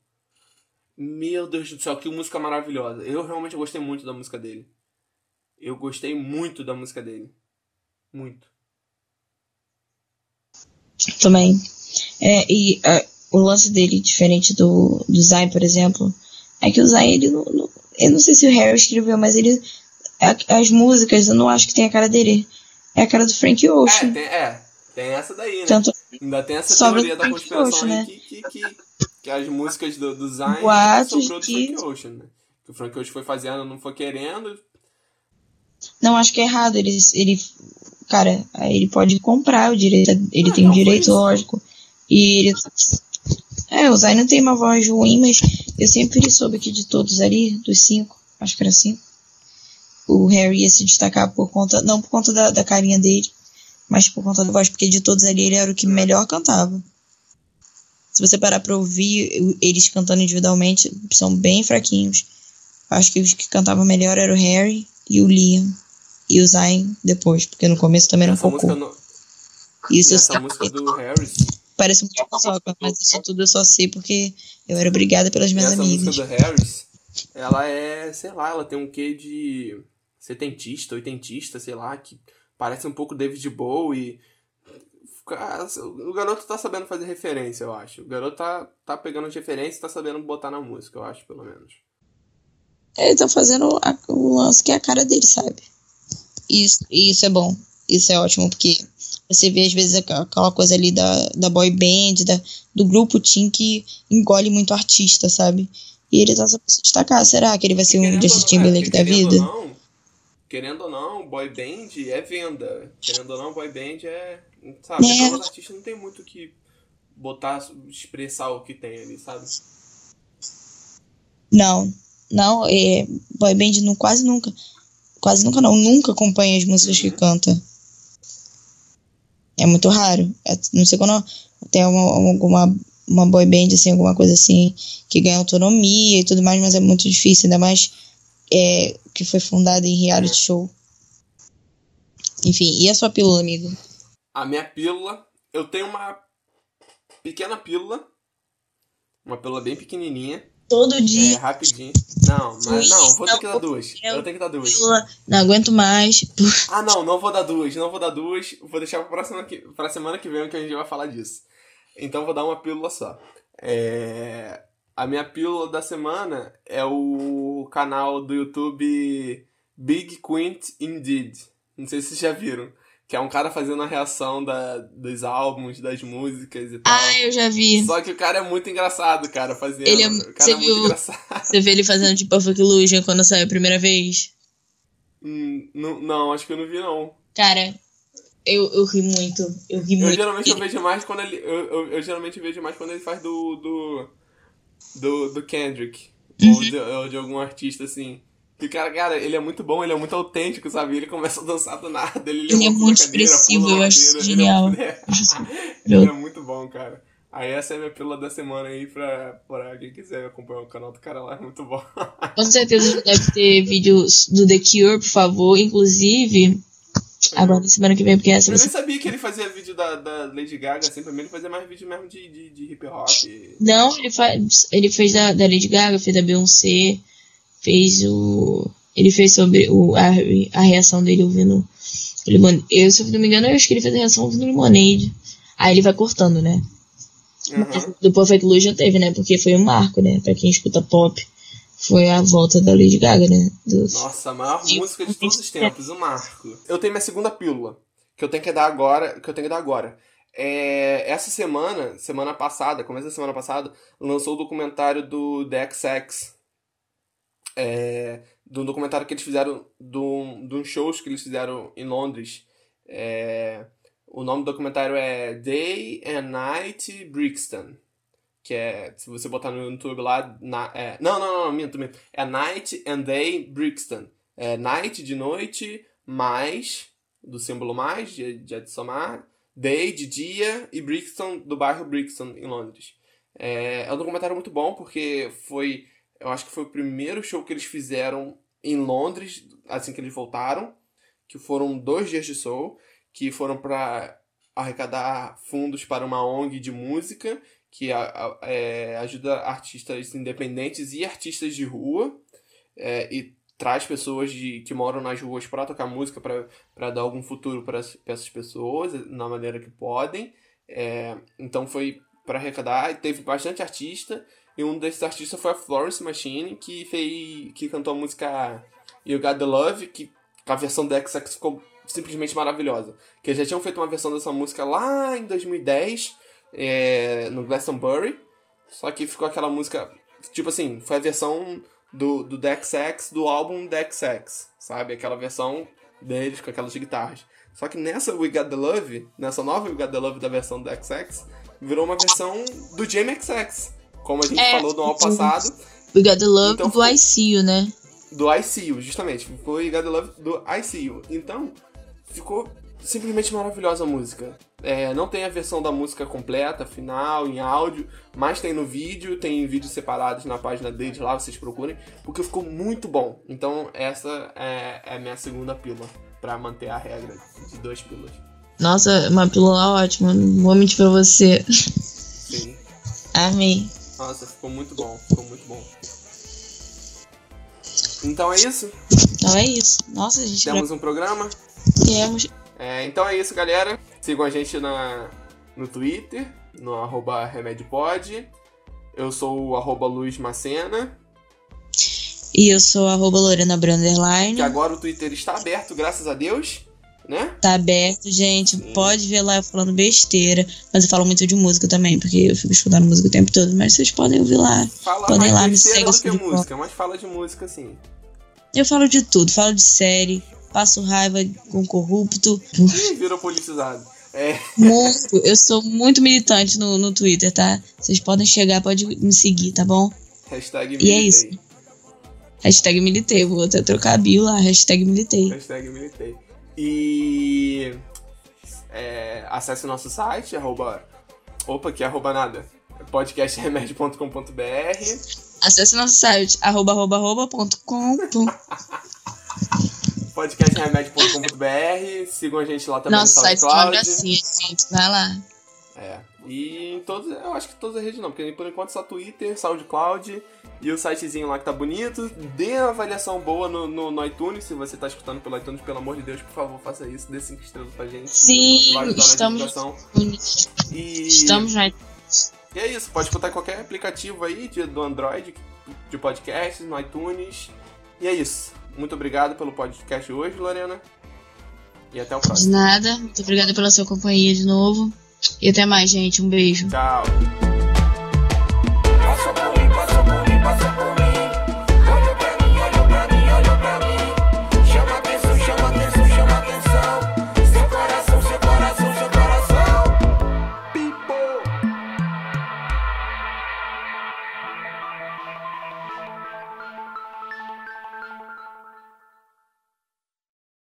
Meu Deus do céu, que música maravilhosa. Eu realmente gostei muito da música dele. Eu gostei muito da música dele. Muito. Também. É, e uh, o lance dele, diferente do, do Zayn, por exemplo, é que o Zayn, ele não, não, Eu não sei se o Harry escreveu, mas ele. As músicas, eu não acho que tem a cara dele. É a cara do Frank Ocean. É, tem, é, tem essa daí, né? Tanto Ainda tem essa teoria da Frank conspiração Ocean, né? que, que, que, que as músicas do, do Zayn sobrou do Frank Ocean, né? Que o Frank Ocean foi fazendo, não foi querendo. Não, acho que é errado. Ele, ele, cara, ele pode comprar o direito. Ele Ah, tem o direito, lógico. E ele. É, o Zay não tem uma voz ruim, mas eu sempre soube que de todos ali, dos cinco, acho que era cinco, o Harry ia se destacar por conta. Não por conta da, da carinha dele, mas por conta da voz, porque de todos ali ele era o que melhor cantava. Se você parar pra ouvir eles cantando individualmente, são bem fraquinhos. Acho que os que cantavam melhor eram o Harry e o Liam. E o Zayn depois, porque no começo também era um Essa pouco. música, no, Isso essa música do Harris. Parece muito paçoca, mas isso tudo eu só sei porque eu era obrigada pelas minhas essa amigas. música do Harris, ela é, sei lá, ela tem um quê de setentista, oitentista, sei lá, que parece um pouco David Bowie. O garoto tá sabendo fazer referência, eu acho. O garoto tá, tá pegando as referências e tá sabendo botar na música, eu acho, pelo menos. Ele tá fazendo a- o lance que é a cara dele, sabe? Isso, e isso é bom. Isso é ótimo, porque você vê às vezes aqu- aquela coisa ali da, da boy band, da, do grupo Team que engole muito artista, sabe? E ele tá se destacar. Será que ele vai ser um Querendo Justin ou não- Timberlake é, da vida? Ou não, querendo ou não, boy band é venda. Querendo ou não, boy band é. Sabe, É. os artistas não tem muito o que botar, expressar o que tem ali, sabe? Não, não, é, boy band não, quase nunca, quase nunca não, nunca acompanha as músicas que canta. É muito raro. É, não sei quando tem uma, alguma uma boy band, assim, alguma coisa assim, que ganha autonomia e tudo mais, mas é muito difícil, ainda mais é, que foi fundada em reality show. Enfim, e a sua pílula, amigo? A minha pílula, eu tenho uma pequena pílula, uma pílula bem pequenininha, Todo é dia. rapidinho. Não, mas não, vou ter que dar duas. Eu tenho que dar duas. Não aguento mais. Ah, não, não vou dar duas, não vou dar duas. Vou deixar pra, próxima pra semana que vem que a gente vai falar disso. Então vou dar uma pílula só. É, a minha pílula da semana é o canal do YouTube Big Quint Indeed. Não sei se vocês já viram. Que é um cara fazendo a reação da, dos álbuns, das músicas e tal. Ah, eu já vi. Só que o cara é muito engraçado, cara, fazendo. Ele é- o cara você é muito viu? engraçado. Você vê ele fazendo de Perfect Illusion quando saiu a primeira vez? Hum, não, não, acho que eu não vi, não. Cara, eu, eu ri muito. Eu ri Eu muito. geralmente eu vejo mais quando ele. Eu, eu, eu geralmente vejo mais quando ele faz do. do. do, do Kendrick. Uhum. Ou, de, ou de algum artista assim. Que cara, cara, ele é muito bom, ele é muito autêntico, sabe? Ele começa a dançar do nada, ele, Ele é muito da cadeira, expressivo, eu acho cadeira, genial. Ele é, ele é muito bom, cara. Aí essa é a minha pílula da semana aí pra, pra quem quiser acompanhar o canal do cara lá, é muito bom. Com certeza deve ter vídeos do The Cure, por favor. Inclusive, agora na semana que vem, porque essa Eu você nem sabia que ele fazia vídeo da, da Lady Gaga, assim, pra mim ele fazia mais vídeo mesmo de, de, de hip hop. Não, ele, faz, ele fez da, da Lady Gaga, fez da Beyoncé, fez o. Ele fez sobre o, a, a reação dele ouvindo o Lemonade. Eu, se eu não me engano, eu acho que ele fez a reação ouvindo Lemonade. Aí ele vai cortando, né? Uhum. Do Perfect Blue já teve, né? Porque foi um marco, né? Pra quem escuta pop. Foi a volta da Lady Gaga, né? Do- Nossa, a maior Sim. música de todos os tempos, o Marco. Eu tenho minha segunda pílula, que eu tenho que dar agora, que eu tenho que dar agora. É, essa semana, semana passada, começo da semana passada, lançou o documentário do The XX. É, do documentário que eles fizeram do, de uns shows que eles fizeram em Londres. É, o nome do documentário é Day and Night Brixton. Que é, se você botar no YouTube lá. Na, é, não, não, não, minto, minto. É Night and Day Brixton. É night de noite, mais, do símbolo mais, de, de adicionar, day de dia e Brixton, do bairro Brixton, em Londres. É, é um documentário muito bom porque foi, eu acho que foi o primeiro show que eles fizeram em Londres, assim que eles voltaram, que foram dois dias de show, que foram para arrecadar fundos para uma ONG de música que é, ajuda artistas independentes e artistas de rua é, e traz pessoas de, que moram nas ruas para tocar música, para dar algum futuro para essas pessoas, na maneira que podem. É, então foi para arrecadar, teve bastante artista, e um desses artistas foi a Florence Machine, que fez, que cantou a música You Got The Love, que a versão da XX ficou simplesmente maravilhosa. Que eles já tinham feito uma versão dessa música lá em 2010, é, no Glastonbury, só que ficou aquela música, tipo assim, foi a versão do, do DXX, do álbum DXX, sabe? Aquela versão deles com aquelas guitarras. Só que nessa We Got The Love, nessa nova We Got The Love da versão do XX, virou uma versão do Jamie XX. Como a gente É, falou no ano passado, We Got the Love Então do ficou- I See You, né? do ICU, justamente. Ficou We Got The Love do ICU. Então, ficou simplesmente maravilhosa a música. É, não tem a versão da música completa, final, em áudio, mas tem no vídeo, tem vídeos separados na página deles lá, vocês procurem, porque ficou muito bom. Então, essa é, é a minha segunda pílula, pra manter a regra de duas pílulas. Nossa, uma pílula ótima. Vou mentir pra você. Sim. Amei. Nossa, ficou muito bom, ficou muito bom. Então é isso. Então é isso. Nossa, a gente Temos um programa. temos. É, então é isso, galera. Sigam a gente na, no Twitter, no arroba RemedioPod. Eu sou o arroba Luiz Macena. E eu sou arroba Lorena Branderline. Que agora o Twitter está aberto, graças a Deus. Né? Tá aberto, gente. Sim. Pode ver lá eu falando besteira. Mas eu falo muito de música também, porque eu fico escutando música o tempo todo. Mas vocês podem ouvir lá. Fala Podem mais lá, me segue do que assim, música, mas fala de música sim. Eu falo de tudo. Falo de série. Passo raiva com corrupto. Ih, virou politizado. É, Muito. Eu sou muito militante no, no Twitter, tá? Vocês podem chegar, pode me seguir, tá bom? hashtag E é militei. isso. Hashtag militei. Vou até trocar a bio lá. Hashtag militei. Hashtag militei. E é, acesse nosso site, arroba. Opa, que arroba nada. podcastremédio.com.br Acesse nosso site, arroba, arroba, arroba, ponto com, ponto- podcastremédio.com.br Sigam a gente lá também Nosso no site tem uma SoundCloud. gracinha, gente. Vai lá. É. E em todos, eu acho que todas as redes não, porque por enquanto só Twitter, SoundCloud e o sitezinho lá que tá bonito. Dê uma avaliação boa no, no, no iTunes, se você tá escutando pelo iTunes, pelo amor de Deus, por favor, faça isso, dê 5 estrelas pra gente. Sim, estamos. E, estamos na e é isso, pode escutar qualquer aplicativo aí de, do Android, de podcast, no iTunes. E é isso. Muito obrigado pelo podcast hoje, Lorena. E até o De próximo. nada. Muito obrigada pela sua companhia de novo. E até mais, gente. Um beijo. Tchau.